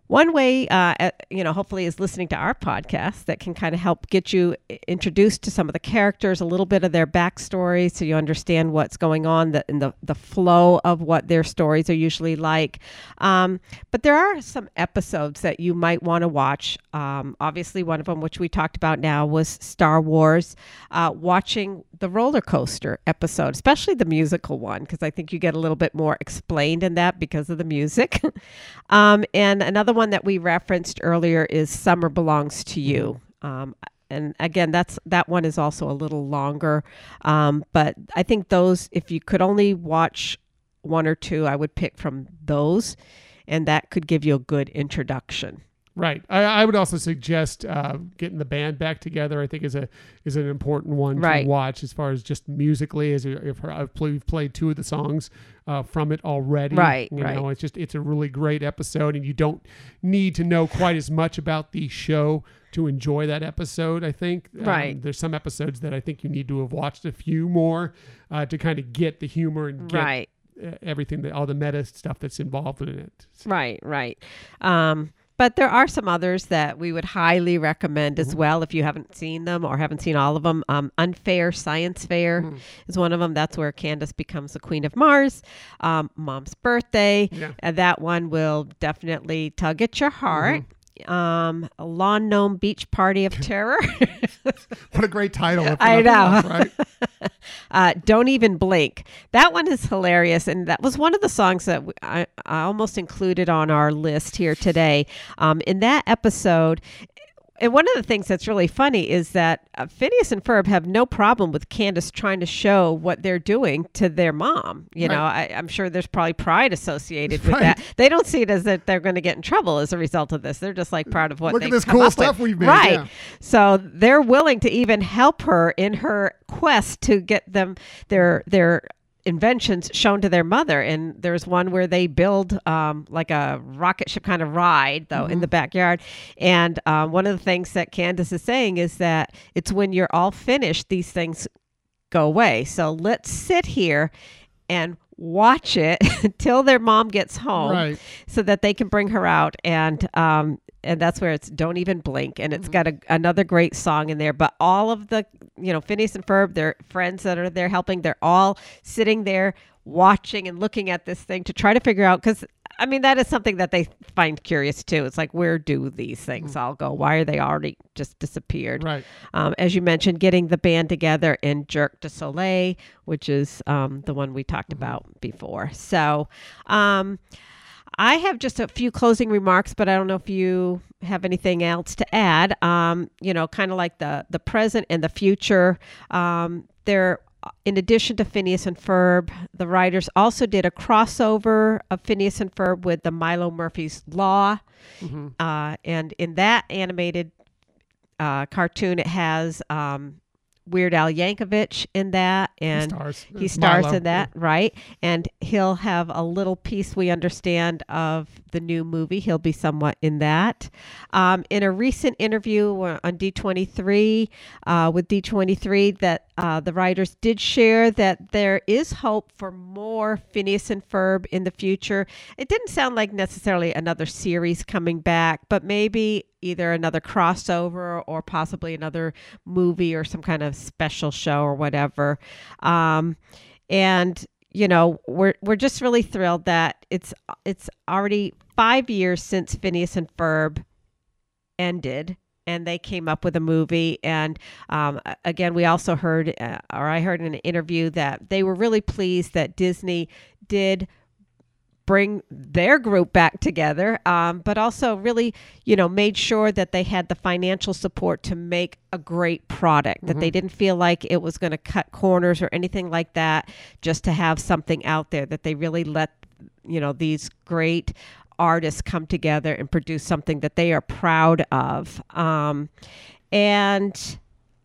one way uh, you know hopefully is listening to our podcast that can kind of help get you introduced to some of the characters a little bit of their backstory so you understand what's going on the, in the, the flow of what their stories are usually like. Um, but there are some episodes that you might want to watch. Um, obviously one of them which we talked about now was star wars uh, watching the roller coaster episode especially the musical one because i think you get a little bit more explained in that because of the music. Um, and another one that we referenced earlier is summer belongs to you. Um, and again that's that one is also a little longer. Um, but i think those if you could only watch one or two i would pick from those and that could give you a good introduction Right. I, I would also suggest uh, getting the band back together. I think is a is an important one Right. to watch as far as just musically. As if I've played, we've played two of the songs uh, from it already. Right, You right. know, it's just it's a really great episode, and you don't need to know quite as much about the show to enjoy that episode. I think. Um, Right. there's some episodes that I think you need to have watched a few more uh, to kind of get the humor and get Right. uh, everything that all the meta stuff that's involved in it. Right, right. Um, but there are some others that we would highly recommend as well if you haven't seen them or haven't seen all of them. Um, Unfair Science Fair is one of them. That's where Candace becomes the Queen of Mars. Um, Mom's Birthday. Yeah. And that one will definitely tug at your heart. Um, a Lawn Gnome Beach Party of Terror. What a great title! I know. else, right? uh, Don't Even Blink. That one is hilarious. And that was one of the songs that I almost included on our list here today. Um, in that episode, and one of the things that's really funny is that uh, Phineas and Ferb have no problem with Candace trying to show what they're doing to their mom. You know, I, I'm sure there's probably pride associated with that. They don't see it as that they're going to get in trouble as a result of this. They're just like proud of what Look at they've this come cool stuff with. we've made, Right. yeah. So they're willing to even help her in her quest to get them their their inventions shown to their mother. And there's one where they build um, like a rocket ship kind of ride, though, in the backyard. And um, one of the things that Candace is saying is that it's when you're all finished, these things go away. So let's sit here and watch it until their mom gets home Right. so that they can bring her out. And um and that's where it's don't even blink. And it's got a, another great song in there. But all of the you know Phineas and Ferb their friends that are there helping they're all sitting there watching and looking at this thing to try to figure out because I mean that is something that they find curious too. It's like where do these things all go? Why are they already just disappeared? Right. Um, as you mentioned, getting the band together in Jerk de Soleil, which is um, the one we talked about before. So. Um, I have just a few closing remarks, but I don't know if you have anything else to add. Um, you know, kind of like the the present and the future. Um, there, in addition to Phineas and Ferb, the writers also did a crossover of Phineas and Ferb with the Milo Murphy's Law, uh, and in that animated uh, cartoon, it has um, Weird Al Yankovic in that, and stars. he stars in that, right? And he'll have a little piece we understand of the new movie. He'll be somewhat in that. Um, in a recent interview on D23 uh, with D23, that uh, the writers did share that there is hope for more Phineas and Ferb in the future. It didn't sound like necessarily another series coming back, but maybe either another crossover or possibly another movie or some kind of special show or whatever. Um, and you know, we're we're just really thrilled that it's it's already five years since Phineas and Ferb ended and they came up with a movie and um, again we also heard uh, or i heard in an interview that they were really pleased that disney did bring their group back together um, but also really you know made sure that they had the financial support to make a great product that they didn't feel like it was going to cut corners or anything like that just to have something out there that they really let you know these great artists come together and produce something that they are proud of. Um, and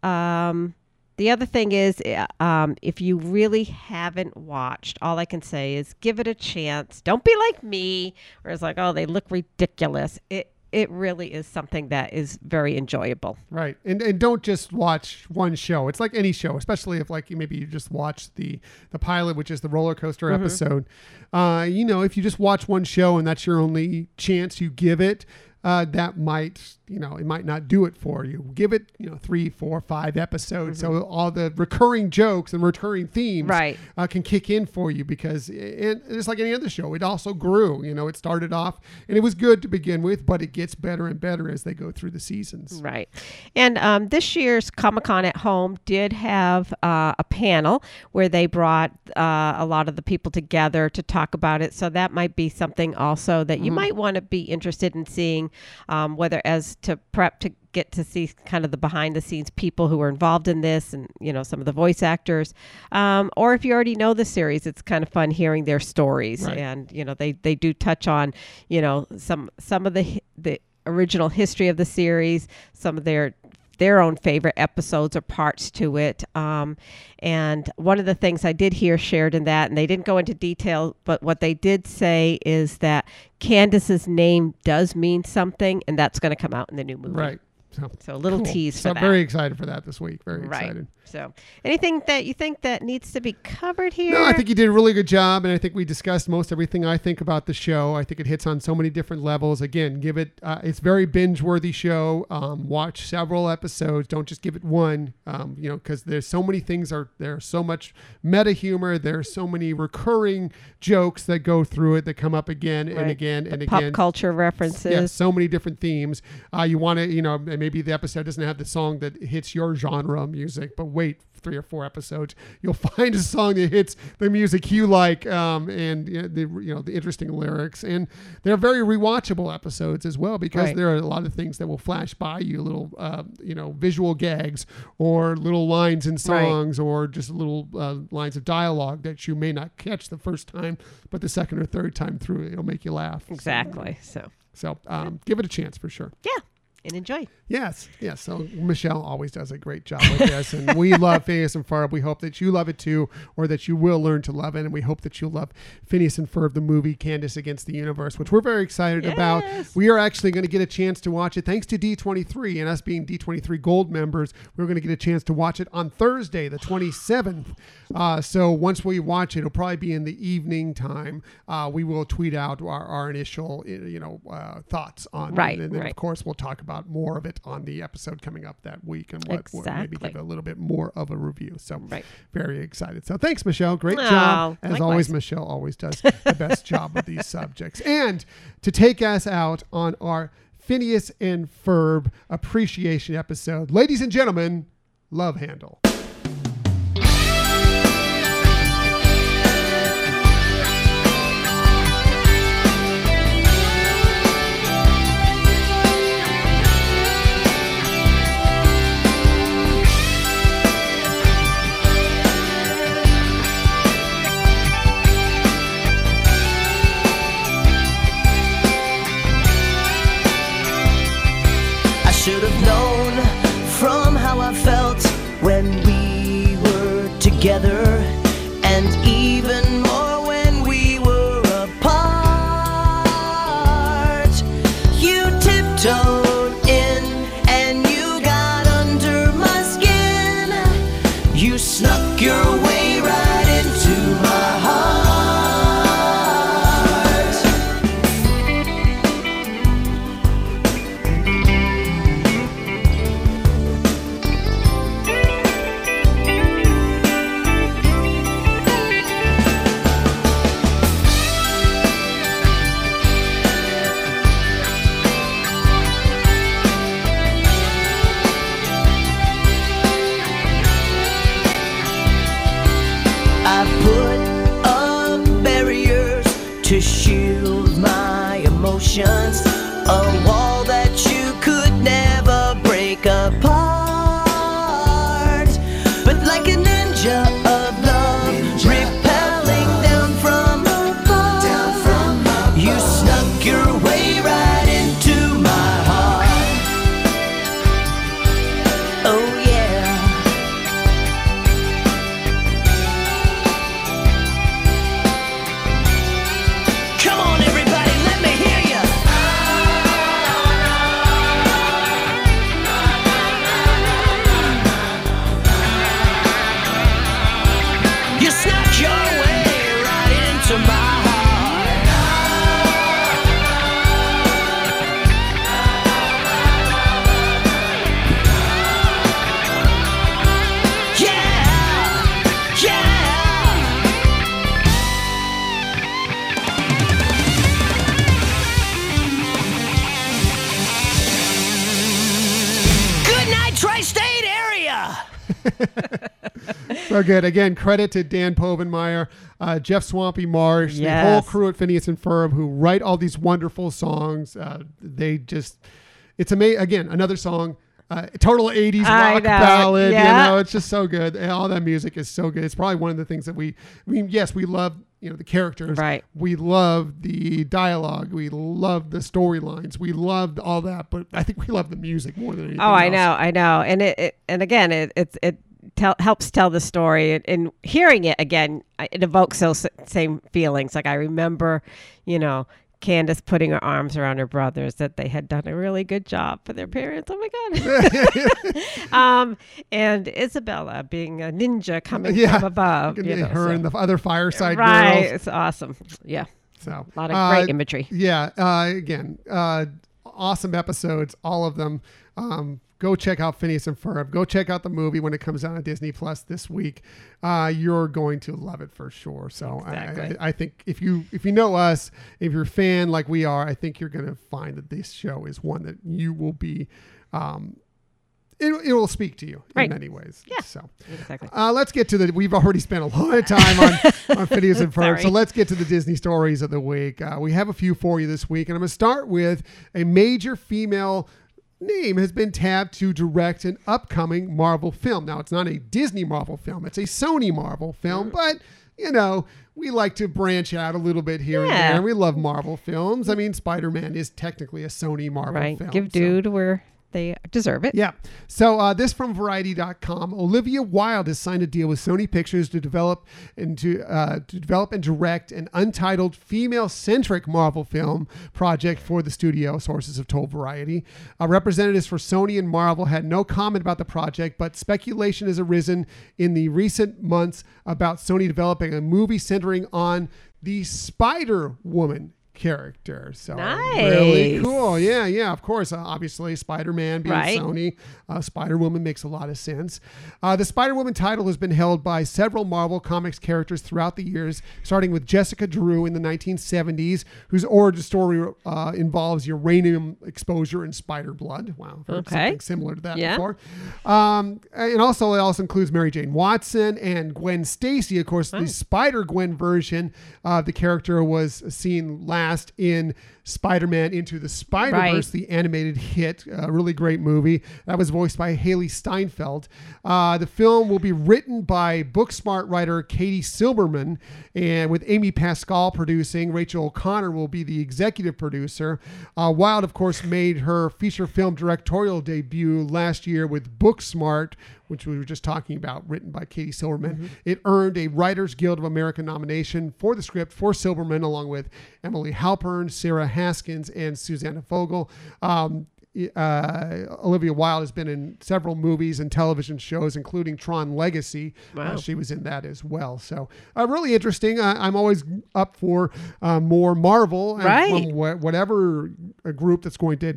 um, the other thing is, uh, um, if you really haven't watched, all I can say is give it a chance. Don't be like me, where it's like, oh, they look ridiculous. It it really is something that is very enjoyable. Right. And and don't just watch one show. It's like any show, especially if like you maybe you just watch the the pilot, which is the roller coaster Mhm. episode. Uh, you know, if you just watch one show and that's your only chance you give it, uh, that might you know it might not do it for you. Give it you know three, four, five episodes, so all the recurring jokes and recurring themes Right. uh, can kick in for you because and it's like any other show. It also grew. You know, it started off and it was good to begin with, but it gets better and better as they go through the seasons. Right. And um, this year's Comic Con at Home did have uh, a panel where they brought uh, a lot of the people together to talk about it. So that might be something also that you Mhm. might want to be interested in seeing, um, whether as to prep to get to see kind of the behind the scenes people who are involved in this and you know some of the voice actors um, or if you already know the series it's kind of fun hearing their stories Right. and you know they they do touch on you know some some of the the original history of the series some of their their own favorite episodes or parts to it um, and one of the things i did hear shared in that and they didn't go into detail but what they did say is that candace's name does mean something and that's going to come out in the new movie Right. So, So a little cool. tease So I'm that. very excited for that this week. Very right excited. so anything that you think that needs to be covered here No, I think you did a really good job, and I think we discussed most everything I think about the show. I think it hits on so many different levels. Again, give it. Uh, it's very binge-worthy show. Um, watch several episodes. Don't just give it one. Um, you know, because there's so many things. Are there's so much meta humor. There's so many recurring jokes that go through it that come up again and again The and pop again. culture references. Yeah, so many different themes. Uh, you want to, you know, maybe the episode doesn't have the song that hits your genre of music, but wait three or four episodes, you'll find a song that hits the music you like, um, and you know, the you know the interesting lyrics, and they're very rewatchable episodes as well because Right. there are a lot of things that will flash by you, little uh, you know visual gags or little lines in Right. songs or just little uh, lines of dialogue that you may not catch the first time, but the second or third time through, it'll make you laugh. Exactly so so um, give it a chance for sure. yeah and enjoy Yes, yes. So Michelle always does a great job with this, and we love Phineas and Ferb. We hope that you love it too, or that you will learn to love it, and we hope that you'll love Phineas and Ferb, the movie Candace Against the Universe, which we're very excited about. We are actually going to get a chance to watch it thanks to D23 and us being D23 Gold members. We're going to get a chance to watch it on Thursday, the 27th. Uh, so once we watch it, it'll probably be in the evening time. Uh, we will tweet out our, our initial, you know, uh, thoughts on Right, it, and then right. of course we'll talk about more of it on the episode coming up that week and what what maybe give a little bit more of a review. So Right. very excited. So thanks, Michelle. Great Oh, job. As likewise. always, Michelle always does the best job with these subjects. And to take us out on our Phineas and Ferb appreciation episode, ladies and gentlemen, Love Handle. So good. Again, credit to Dan Povenmire, uh, Jeff Swampy Marsh, the whole crew at Phineas and Ferb who write all these wonderful songs. Uh, they just, it's amazing. Again, another song, uh, total 80s I rock ballad. yeah. You know, it's just so good. And all that music is so good. It's probably one of the things that we, I mean, yes, we love, you know, the characters. Right. We love the dialogue. We love the storylines. We loved all that. But I think we love the music more than anything Oh, I else. know, I know, and it, it and again, it it, it tell, helps tell the story, and, and hearing it again, it evokes those same feelings. Like I remember, you know. Candace putting her arms around her brothers that they had done a really good job for their parents. Oh my god! um, and Isabella being a ninja coming Yeah. from above. You know, her so- and the other fireside right? girls. It's awesome. Yeah. So a lot of great uh, imagery. Yeah. Uh, again, uh, awesome episodes, all of them. Um, go check out Phineas and Ferb. Go check out the movie when it comes out on Disney Plus this week. Uh, you're going to love it for sure. So I- Exactly. I, I think if you if you know us, if you're a fan like we are, I think you're going to find that this show is one that you will be. Um, it, it will speak to you Right. in many ways. Yeah. So Exactly. uh, let's get to the. We've already spent a lot of time on, on Phineas and Ferb, so let's get to the Disney stories of the week. Uh, we have a few for you this week, and I'm going to start with a major female name has been tabbed to direct an upcoming Marvel film. Now, it's not a Disney Marvel film; it's a Sony Marvel film, hmm. but you know. We like to branch out a little bit here and there. We love Marvel films. I mean, Spider Man is technically a Sony Marvel Right. film. Give so- dude where they deserve it. yeah. So uh, this from Variety.com. Olivia Wilde has signed a deal with Sony Pictures to develop and to, uh, to develop and direct an untitled female-centric Marvel film project for the studio. Sources have told Variety. Uh, representatives for Sony and Marvel had no comment about the project, but speculation has arisen in the recent months about Sony developing a movie centering on the Spider Woman character. So really cool. Yeah, yeah. Of course, uh, obviously, Spider Man being Right. Sony, uh, Spider Woman makes a lot of sense. Uh, the Spider Woman title has been held by several Marvel Comics characters throughout the years, starting with Jessica Drew in the 1970s, whose origin story uh, involves uranium exposure and spider blood. Wow, Okay. something similar to that Yeah. before. Um, and also, it also includes Mary Jane Watson and Gwen Stacy. Of course, the Spider Gwen version of the character was seen last in Spider Man Into the Spider Verse, Right. the animated hit. A really great movie. That was voiced by Hailee Steinfeld. Uh, the film will be written by Booksmart writer Katie Silberman, and with Amy Pascal producing. Rachel O'Connor will be the executive producer. Uh, Wilde, of course, made her feature film directorial debut last year with Booksmart, which we were just talking about, written by Katie Silberman. It earned a Writers Guild of America nomination for the script for Silberman, along with Emily Halpern, Sarah Haskins, and Susanna Fogel. Um, uh, Olivia Wilde has been in several movies and television shows, including Tron Legacy. Uh, she was in that as well. So, uh, really interesting. Uh, I'm always up for uh, more Marvel and Right. from wh- whatever a group that's going to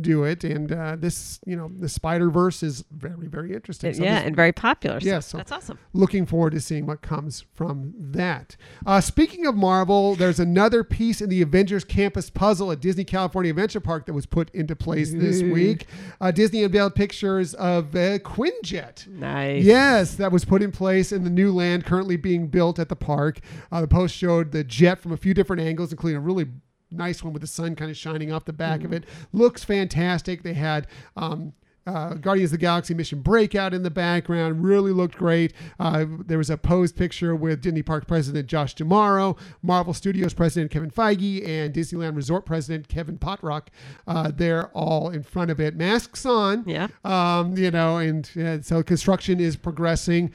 do it. And uh, this, you know, the Spider Verse is very, very interesting. So yeah, this- and very popular. So Yes, so that's awesome. Looking forward to seeing what comes from that. Uh, speaking of Marvel, there's another piece in the Avengers campus puzzle at Disney California Adventure Park that was put into place this week. Uh, Disney unveiled pictures of uh, Quinjet. Nice. Yes, that was put in place in the new land currently being built at the park. Uh, the post showed the jet from a few different angles, including a really nice one with the sun kind of shining off the back Mm-hmm. of it. Looks fantastic. They had. Um, uh, Guardians of the Galaxy Mission Breakout in the background really looked great. Uh, there was a posed picture with Disney Park President Josh D'Amaro, Marvel Studios President Kevin Feige, and Disneyland Resort President Kevin Potrock. Uh, they're all in front of it, masks on. Yeah. Um, you know, and uh, so construction is progressing.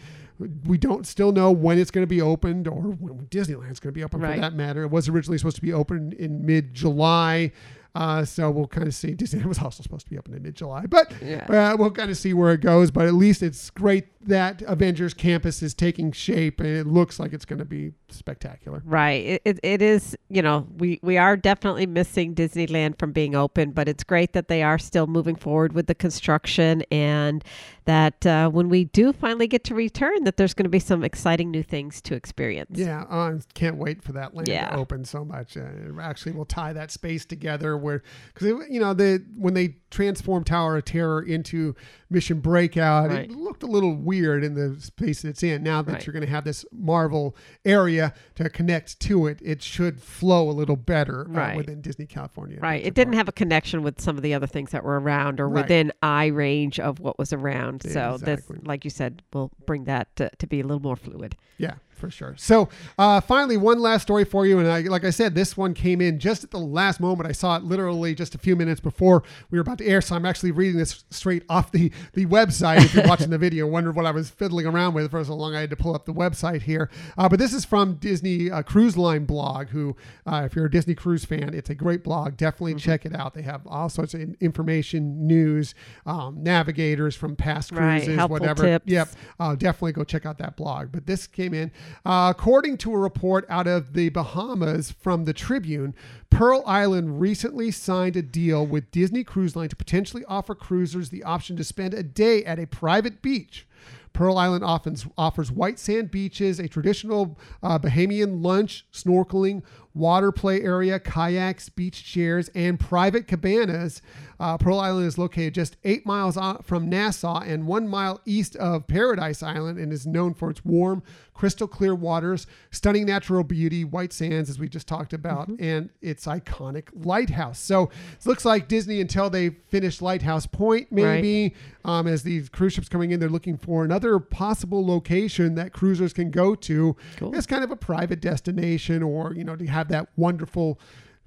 We don't still know when it's going to be opened or when Disneyland's going to be open Right. for that matter. It was originally supposed to be open in mid July. Uh, so we'll kind of see. Disneyland was also supposed to be open in mid July, but Yeah. uh, we'll kind of see where it goes. But at least it's great that Avengers Campus is taking shape and it looks like it's going to be spectacular. Right. It, it, it is, you know, we, we are definitely missing Disneyland from being open, but it's great that they are still moving forward with the construction and that uh, when we do finally get to return, that there's going to be some exciting new things to experience. Yeah, uh, can't wait for that land Yeah. to open so much. Uh, it actually will tie that space together where, because you know, the when they transformed Tower of Terror into Mission Breakout, Right. it looked a little weird in the space it's in. Now that Right. you're going to have this Marvel area to connect to it, it should flow a little better uh, Right. within Disney California. Right. It didn't have a connection with some of the other things that were around or within eye range of what was around. Um, so this, Exactly. like you said, will bring that to, to be a little more fluid. Yeah, for sure. So, uh, finally, one last story for you, and I, like I said, this one came in just at the last moment. I saw it literally just a few minutes before we were about to air, so I'm actually reading this straight off the the website. If you're watching the video, wondered what I was fiddling around with for so long. I had to pull up the website here, uh, but this is from Disney uh, Cruise Line blog. Who, uh, if you're a Disney Cruise fan, it's a great blog. Definitely check it out. They have all sorts of information, news, um, navigators from past cruises, helpful whatever. tips. Yep uh, definitely go check out that blog. But this came in. Uh, according to a report out of the Bahamas from the Tribune, Pearl Island recently signed a deal with Disney Cruise Line to potentially offer cruisers the option to spend a day at a private beach. Pearl Island offers, offers white sand beaches, a traditional uh, Bahamian lunch, snorkeling, water play area, kayaks, beach chairs, and private cabanas. Uh, Pearl Island is located just eight miles from Nassau and one mile east of Paradise Island and is known for its warm, crystal clear waters, stunning natural beauty, white sands, as we just talked about, and its iconic lighthouse. So it looks like Disney, until they finish Lighthouse Point, maybe, um, as these cruise ships coming in, they're looking for another possible location that cruisers can go to as kind of a private destination or, you know, to have that wonderful,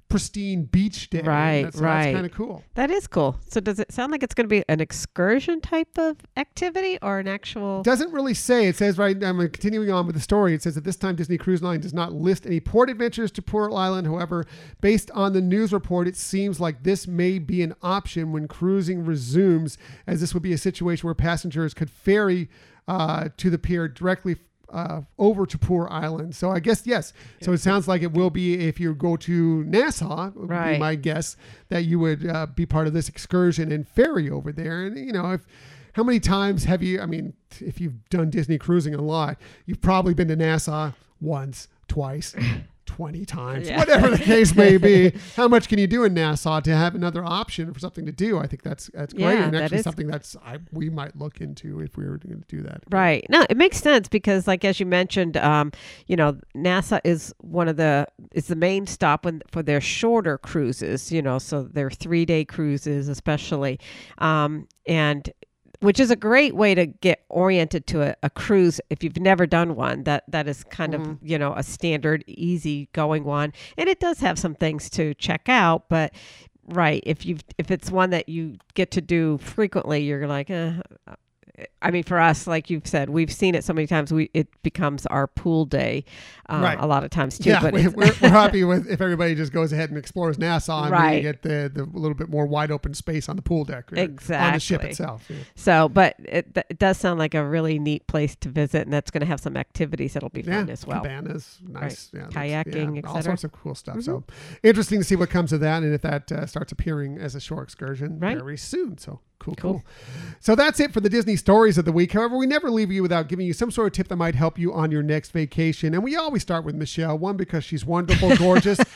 pristine beach day. Right, That's, right. That's kind of cool. That is cool. So does it sound like it's going to be an excursion type of activity or an actual? Doesn't really say. It says right. I'm continuing on with the story. It says at this time Disney Cruise Line does not list any port adventures to Pearl Island. However, based on the news report, it seems like this may be an option when cruising resumes, as this would be a situation where passengers could ferry uh, to the pier directly. Uh, over to Pearl Island. So I guess yes. So it sounds like it will be if you go to Nassau. Would be Right. my guess that you would uh, be part of this excursion and ferry over there. And you know if how many times have you? I mean, if you've done Disney cruising a lot, you've probably been to Nassau once, twice, 20 times, Yeah. whatever the case may be. How much can you do in Nassau to have another option for something to do? I think that's that's great Yeah, and that actually something that's I, we might look into if we were going to do that. Right. No, it makes sense because, like as you mentioned, um, you know, Nassau is one of the is the main stop when, for their shorter cruises. You know, so their three day cruises, especially, um, and which is a great way to get oriented to a, a cruise if you've never done one. That that is kind of you know a standard, easy going one, and it does have some things to check out, but. Right. If you if it's one that you get to do frequently, you're like, eh, I mean, for us, like you've said, we've seen it so many times. We it becomes our pool day, um, Right. a lot of times too. Yeah, but we, it's- we're, we're happy with if everybody just goes ahead and explores Nassau and Right. we get the, the little bit more wide open space on the pool deck, exactly on the ship itself. yeah. So, but it, it does sound like a really neat place to visit, and that's going to have some activities that'll be fun Yeah, as well. cabanas, nice, Right. yeah, kayaking, all sorts of cool stuff. Mhm. So interesting to see what comes of that, and if that uh, starts appearing as a shore excursion very soon. So cool, Cool. cool. So that's it for the Disney stories of the week. However, we never leave you without giving you some sort of tip that might help you on your next vacation, and we always start with Michelle. One because she's wonderful, gorgeous.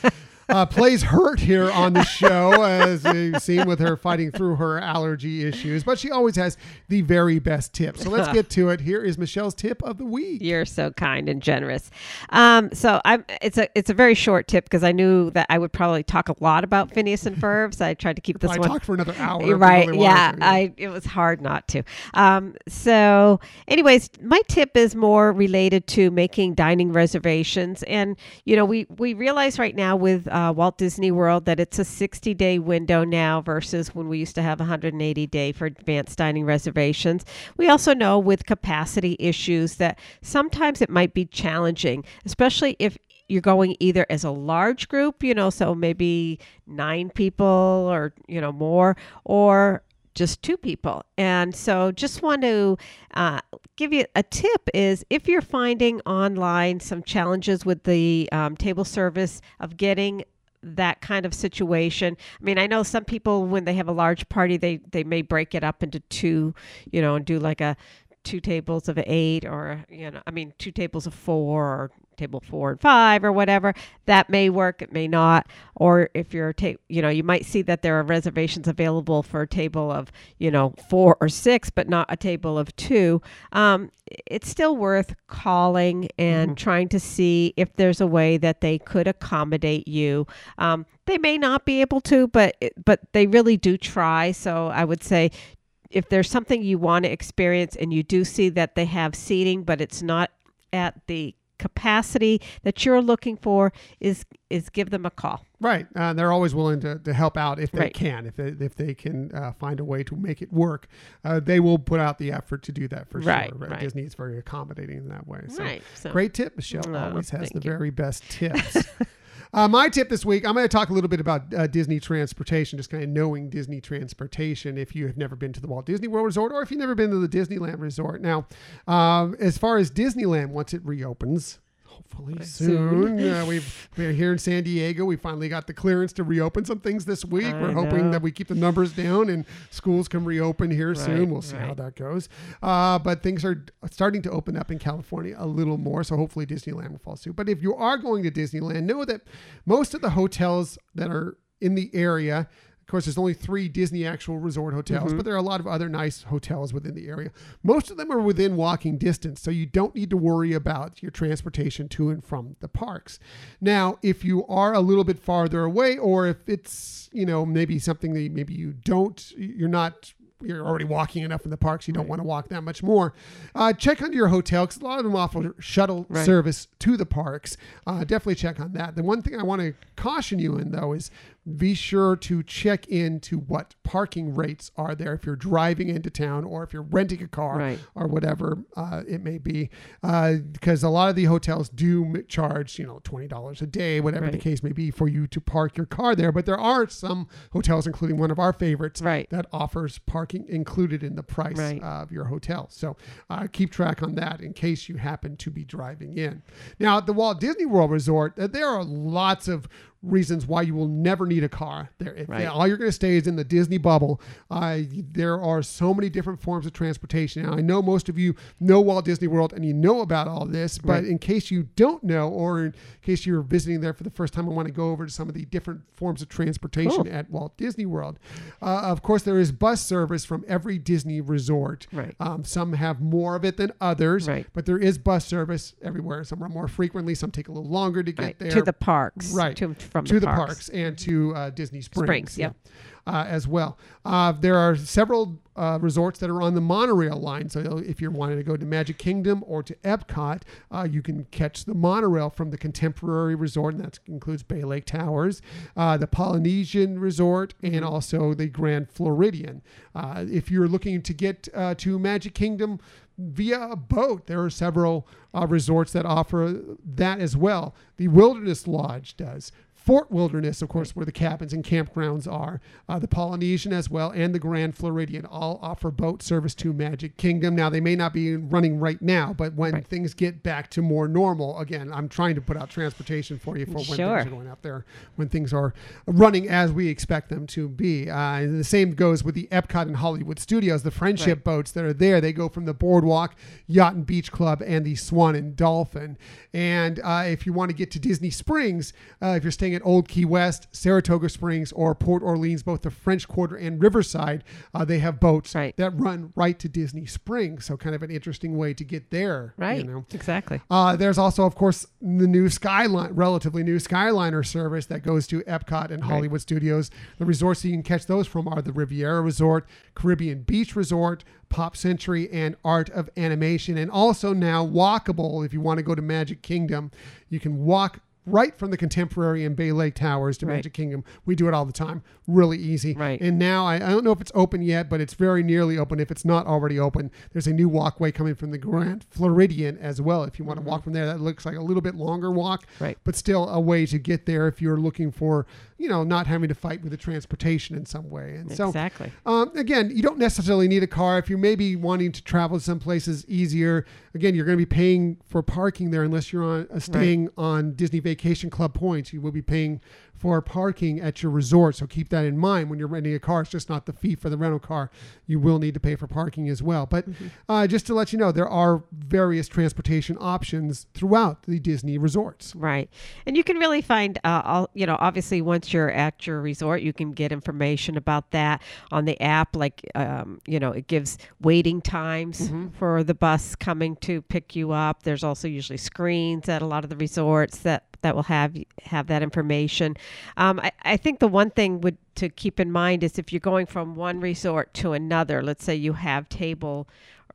uh, plays hurt here on the show, as you've seen with her fighting through her allergy issues. But she always has the very best tip. So let's get to it. Here is Michelle's tip of the week. You're so kind and generous. Um, so I'm. It's a it's a very short tip because I knew that I would probably talk a lot about Phineas and Ferb. So I tried to keep this I one. talk for another hour. You're right. really yeah, to, I. It was hard not to. Um, so, anyways, my tip is more related to making dining reservations, and you know, we we realize right now with uh, Walt Disney World that it's a 60 day window now versus when we used to have 180 day for advanced dining reservations. We also know with capacity issues that sometimes it might be challenging, especially if you're going either as a large group, you know, so maybe nine people or, you know, more, or just two people. And so just want to uh, give you a tip is if you're finding online some challenges with the um, table service of getting that kind of situation. I mean, I know some people when they have a large party, they they may break it up into two, you know, and do like a two tables of eight or you know, I mean, two tables of four or table four and five or whatever. That may work, it may not. Or if you're ta- you know, you might see that there are reservations available for a table of you know four or six, but not a table of two. Um, it's still worth calling and trying to see if there's a way that they could accommodate you. Um, they may not be able to, but but they really do try. So I would say if there's something you want to experience and you do see that they have seating, but it's not at the capacity that you're looking for, is is give them a call. Right. Uh, they're always willing to, to help out if they Right. can, if they, if they can uh, find a way to make it work. Uh, they will put out the effort to do that for Right, sure. right. Disney is very accommodating in that way. So, Right, so- great tip, Michelle. No, always has the you. very best tips. Uh, my tip this week, I'm going to talk a little bit about uh, Disney transportation, just kind of knowing Disney transportation if you have never been to the Walt Disney World Resort or if you've never been to the Disneyland Resort. Now, um, as far as Disneyland, once it reopens, hopefully soon, uh, we've, we're here in San Diego. We finally got the clearance to reopen some things this week. I we're hoping that we keep the numbers down and schools can reopen here soon. We'll see how that goes. Uh, but things are starting to open up in California a little more, so hopefully Disneyland will fall suit. But if you are going to Disneyland, know that most of the hotels that are in the area. Of course, there's only three Disney actual resort hotels, Mhm. but there are a lot of other nice hotels within the area. Most of them are within walking distance, so you don't need to worry about your transportation to and from the parks. Now, if you are a little bit farther away, or if it's you know maybe something that maybe you don't, you're not you're already walking enough in the parks. You don't want to walk that much more. Uh, check on your hotel because a lot of them offer shuttle Right. service to the parks. Uh, definitely check on that. The one thing I want to caution you in though is be sure to check into what parking rates are there if you're driving into town or if you're renting a car Right. or whatever uh, it may be. Uh, because a lot of the hotels do charge, you know, $20 a day, whatever the case may be, for you to park your car there. But there are some hotels, including one of our favorites, Right. that offers parking included in the price Right. of your hotel. So uh, keep track on that in case you happen to be driving in. Now, at the Walt Disney World Resort, uh, there are lots of reasons why you will never need a car there. If Right. all you're going to stay is in the Disney bubble, uh, there are so many different forms of transportation. Now, I know most of you know Walt Disney World and you know about all this, but Right. in case you don't know, or in case you're visiting there for the first time, I want to go over to some of the different forms of transportation Cool. at Walt Disney World. Uh, of course, there is bus service from every Disney resort. Right. Um, some have more of it than others, Right. but there is bus service everywhere. Some are more frequently, some take a little longer to get Right. there. To the parks. Right. To, from to the, parks. parks and to uh, Disney Springs. Springs, yep. Uh, as well. Uh, there are several uh, resorts that are on the monorail line. So if you're wanting to go to Magic Kingdom or to Epcot, uh, you can catch the monorail from the Contemporary Resort, and that includes Bay Lake Towers, uh, the Polynesian Resort, Mm-hmm. and also the Grand Floridian. Uh, if you're looking to get uh, to Magic Kingdom via a boat, there are several uh, resorts that offer that as well. The Wilderness Lodge does. Fort Wilderness, of course, where the cabins and campgrounds are, uh, the Polynesian as well, and the Grand Floridian all offer boat service to Magic Kingdom. Now, they may not be running right now, but when things get back to more normal, again, I'm trying to put out transportation for you for when Sure. things are going out there, when things are running as we expect them to be. Uh, and the same goes with the Epcot and Hollywood Studios, the friendship Right. boats that are there. They go from the Boardwalk, Yacht and Beach Club, and the Swan and Dolphin. And uh, if you want to get to Disney Springs, uh, if you're staying at Old Key West, Saratoga Springs, or Port Orleans, both the French Quarter and Riverside, uh, they have boats that run right to Disney Springs. So kind of an interesting way to get there. Right. You know? Exactly. Uh, there's also, of course, the new Skyline, relatively new Skyliner service that goes to Epcot and Hollywood Studios. The resorts you can catch those from are the Riviera Resort, Caribbean Beach Resort, Pop Century, and Art of Animation. And also now walkable if you want to go to Magic Kingdom. You can walk right from the Contemporary and Bay Lake Towers to Right. Magic Kingdom. We do it all the time. Really easy. Right. And now I, I don't know if it's open yet, but it's very nearly open. If it's not already open, there's a new walkway coming from the Grand Floridian as well. If you want to walk from there, that looks like a little bit longer walk, Mm-hmm. Right. but still a way to get there if you're looking for, you know, not having to fight with the transportation in some way. And so, Exactly. um, again, you don't necessarily need a car if you may be wanting to travel to some places easier. Again, you're going to be paying for parking there unless you're on uh, staying on Disney Vacation Vacation club points. You will be paying for parking at your resort. So keep that in mind when you're renting a car. It's just not the fee for the rental car. You will need to pay for parking as well. But uh, just to let you know, there are various transportation options throughout the Disney resorts. Right. And you can really find, uh, all, you know, obviously once you're at your resort, you can get information about that on the app. Like, um, you know, it gives waiting times Mm-hmm. for the bus coming to pick you up. There's also usually screens at a lot of the resorts that that will have have that information. Um, I, I think the one thing would to keep in mind is if you're going from one resort to another. Let's say you have table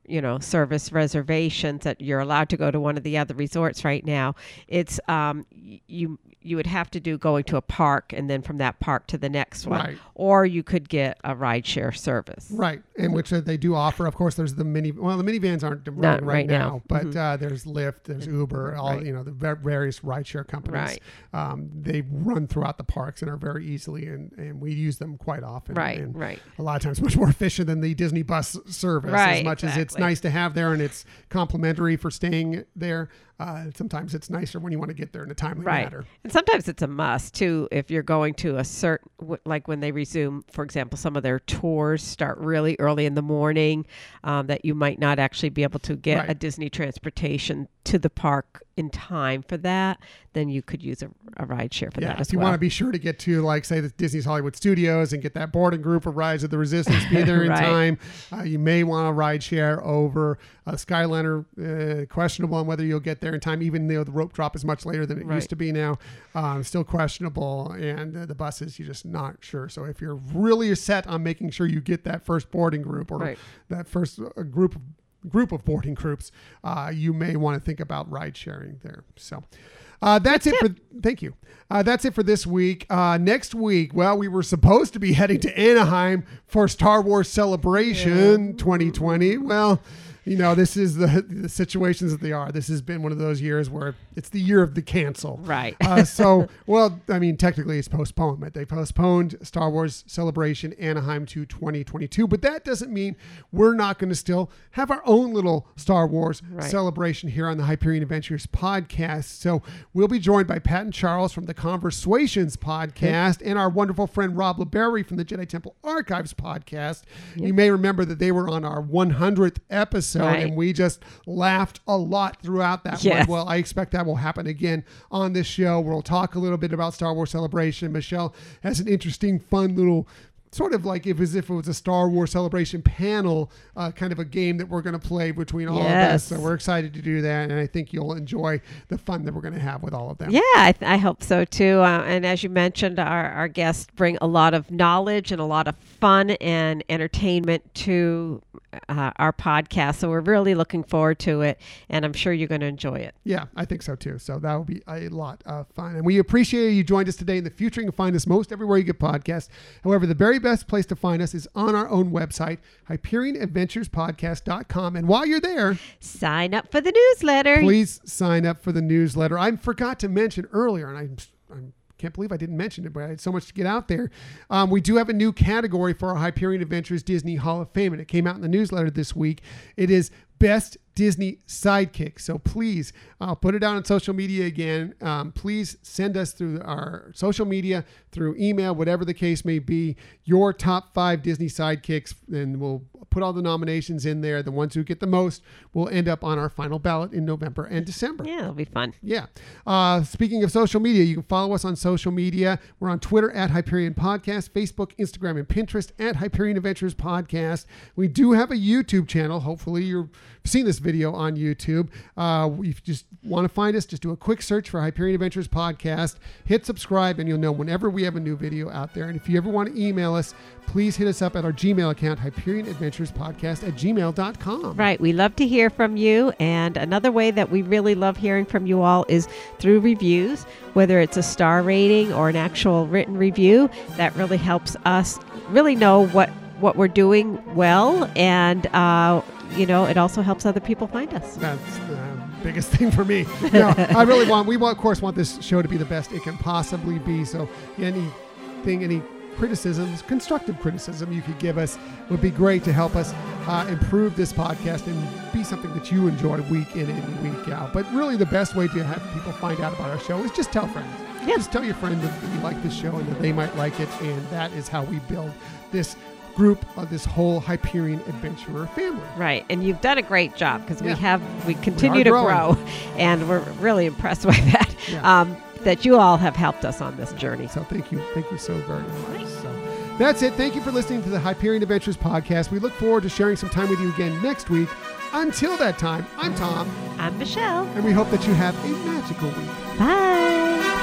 you know service reservations that you're allowed to go to one of the other resorts right now it's um you you would have to do going to a park and then from that park to the next one Right. or you could get a rideshare service Right, and which uh, they do offer. Of course, there's the mini. Well, the minivans aren't right, right now, now. but Mhm. uh, there's Lyft, there's Uber, all Right. you know, the va- various rideshare companies. Right. Um, they run throughout the parks and are very easily, and, and we use them quite often. Right, and right. A lot of times, much more efficient than the Disney bus service. As much as it's exactly. Nice to have there, and it's complimentary for staying there. Uh, sometimes it's nicer when you want to get there in a timely right manner. and sometimes it's a must too if you're going to a certain like when they resume for example some of their tours start really early in the morning um, that you might not actually be able to get Right. a disney transportation to the park in time for that then you could use a, a ride share for yeah, that as if you well want to be sure to get to, like, say, the Disney's Hollywood Studios and get that boarding group of Rise of the Resistance, be there in Right. time. Uh, you may want to ride share over uh, Skyliner. Uh, questionable on whether you'll get there in time, even though the rope drop is much later than it Right. used to be now. Um, still questionable, and uh, the buses you're just not sure. So if you're really set on making sure you get that first boarding group or Right. that first uh, group of group of boarding groups, uh, you may want to think about ride sharing there. So. Uh, that's it for. Thank you. Uh, that's it for this week. Uh, next week, well, we were supposed to be heading to Anaheim for Star Wars Celebration 2020. Well, you know, this is the, the situations that they are. This has been one of those years where it's the year of the cancel. Right. Uh, so, well, I mean, technically it's postponement. They postponed Star Wars Celebration Anaheim to 2022, but that doesn't mean we're not going to still have our own little Star Wars Right. celebration here on the Hyperion Adventures podcast. So we'll be joined by Pat and Charles from the Conversations podcast and our wonderful friend Rob LeBerry from the Jedi Temple Archives podcast. You may remember that they were on our 100th episode Right. and we just laughed a lot throughout that Yes. one. Well, I expect that will happen again on this show. We'll talk a little bit about Star Wars Celebration. Michelle has an interesting, fun little sort of like if as if it was a Star Wars Celebration panel, uh, kind of a game that we're going to play between all of us. So we're excited to do that, and I think you'll enjoy the fun that we're going to have with all of them. Yeah, I, th- I hope so too. Uh, and as you mentioned, our, our guests bring a lot of knowledge and a lot of fun and entertainment to uh, our podcast. So we're really looking forward to it, and I'm sure you're going to enjoy it. Yeah, I think so too. So that will be a lot of fun. And we appreciate you joined us today. In the future, you can find us most everywhere you get podcasts. However, the very best place to find us is on our own website, HyperionAdventurespodcast.com. And while you're there, sign up for the newsletter. Please sign up for the newsletter. I forgot to mention earlier, and I'm, I'm can't believe I didn't mention it, but I had so much to get out there. Um, we do have a new category for our Hyperion Adventures Disney Hall of Fame, and it came out in the newsletter this week. It is Best Disney Sidekick. So please, I'll put it out on social media again. Um, please send us through our social media, through email, whatever the case may be, your top five Disney sidekicks, and we'll put all the nominations in there. The ones who get the most will end up on our final ballot in November and December. Yeah, it'll be fun. Yeah. Uh, speaking of social media, you can follow us on social media. We're on Twitter at Hyperion Podcast, Facebook, Instagram, and Pinterest at Hyperion Adventures Podcast. We do have a YouTube channel. Hopefully, you've seen this video on YouTube. Uh, if you just want to find us, just do a quick search for Hyperion Adventures Podcast, hit subscribe, and you'll know whenever we have a new video out there. And if you ever want to email us, please hit us up at our Gmail account, Hyperion Adventures Podcast at gmail.com. Right. We love to hear from you. And another way that we really love hearing from you all is through reviews, whether it's a star rating or an actual written review. That really helps us really know what, what we're doing well. And, uh, you know, it also helps other people find us. That's the biggest thing for me. No, I really want, we want, of course, want this show to be the best it can possibly be. So anything, any criticisms, constructive criticism you could give us would be great to help us uh, improve this podcast and be something that you enjoy week in and week out. But really, the best way to have people find out about our show is just tell friends. Yeah. Just tell your friend that you like this show and that they might like it. And that is how we build this group of this whole Hyperion adventurer family. Right, and you've done a great job because Yeah. we have we continue to growing. grow, and we're really impressed by that. Yeah. Um, that you all have helped us on this journey. So thank you, thank you so very much. So that's it. Thank you for listening to the Hyperion Adventures podcast. We look forward to sharing some time with you again next week. Until that time, I'm Tom, I'm Michelle. and we hope that you have a magical week. Bye.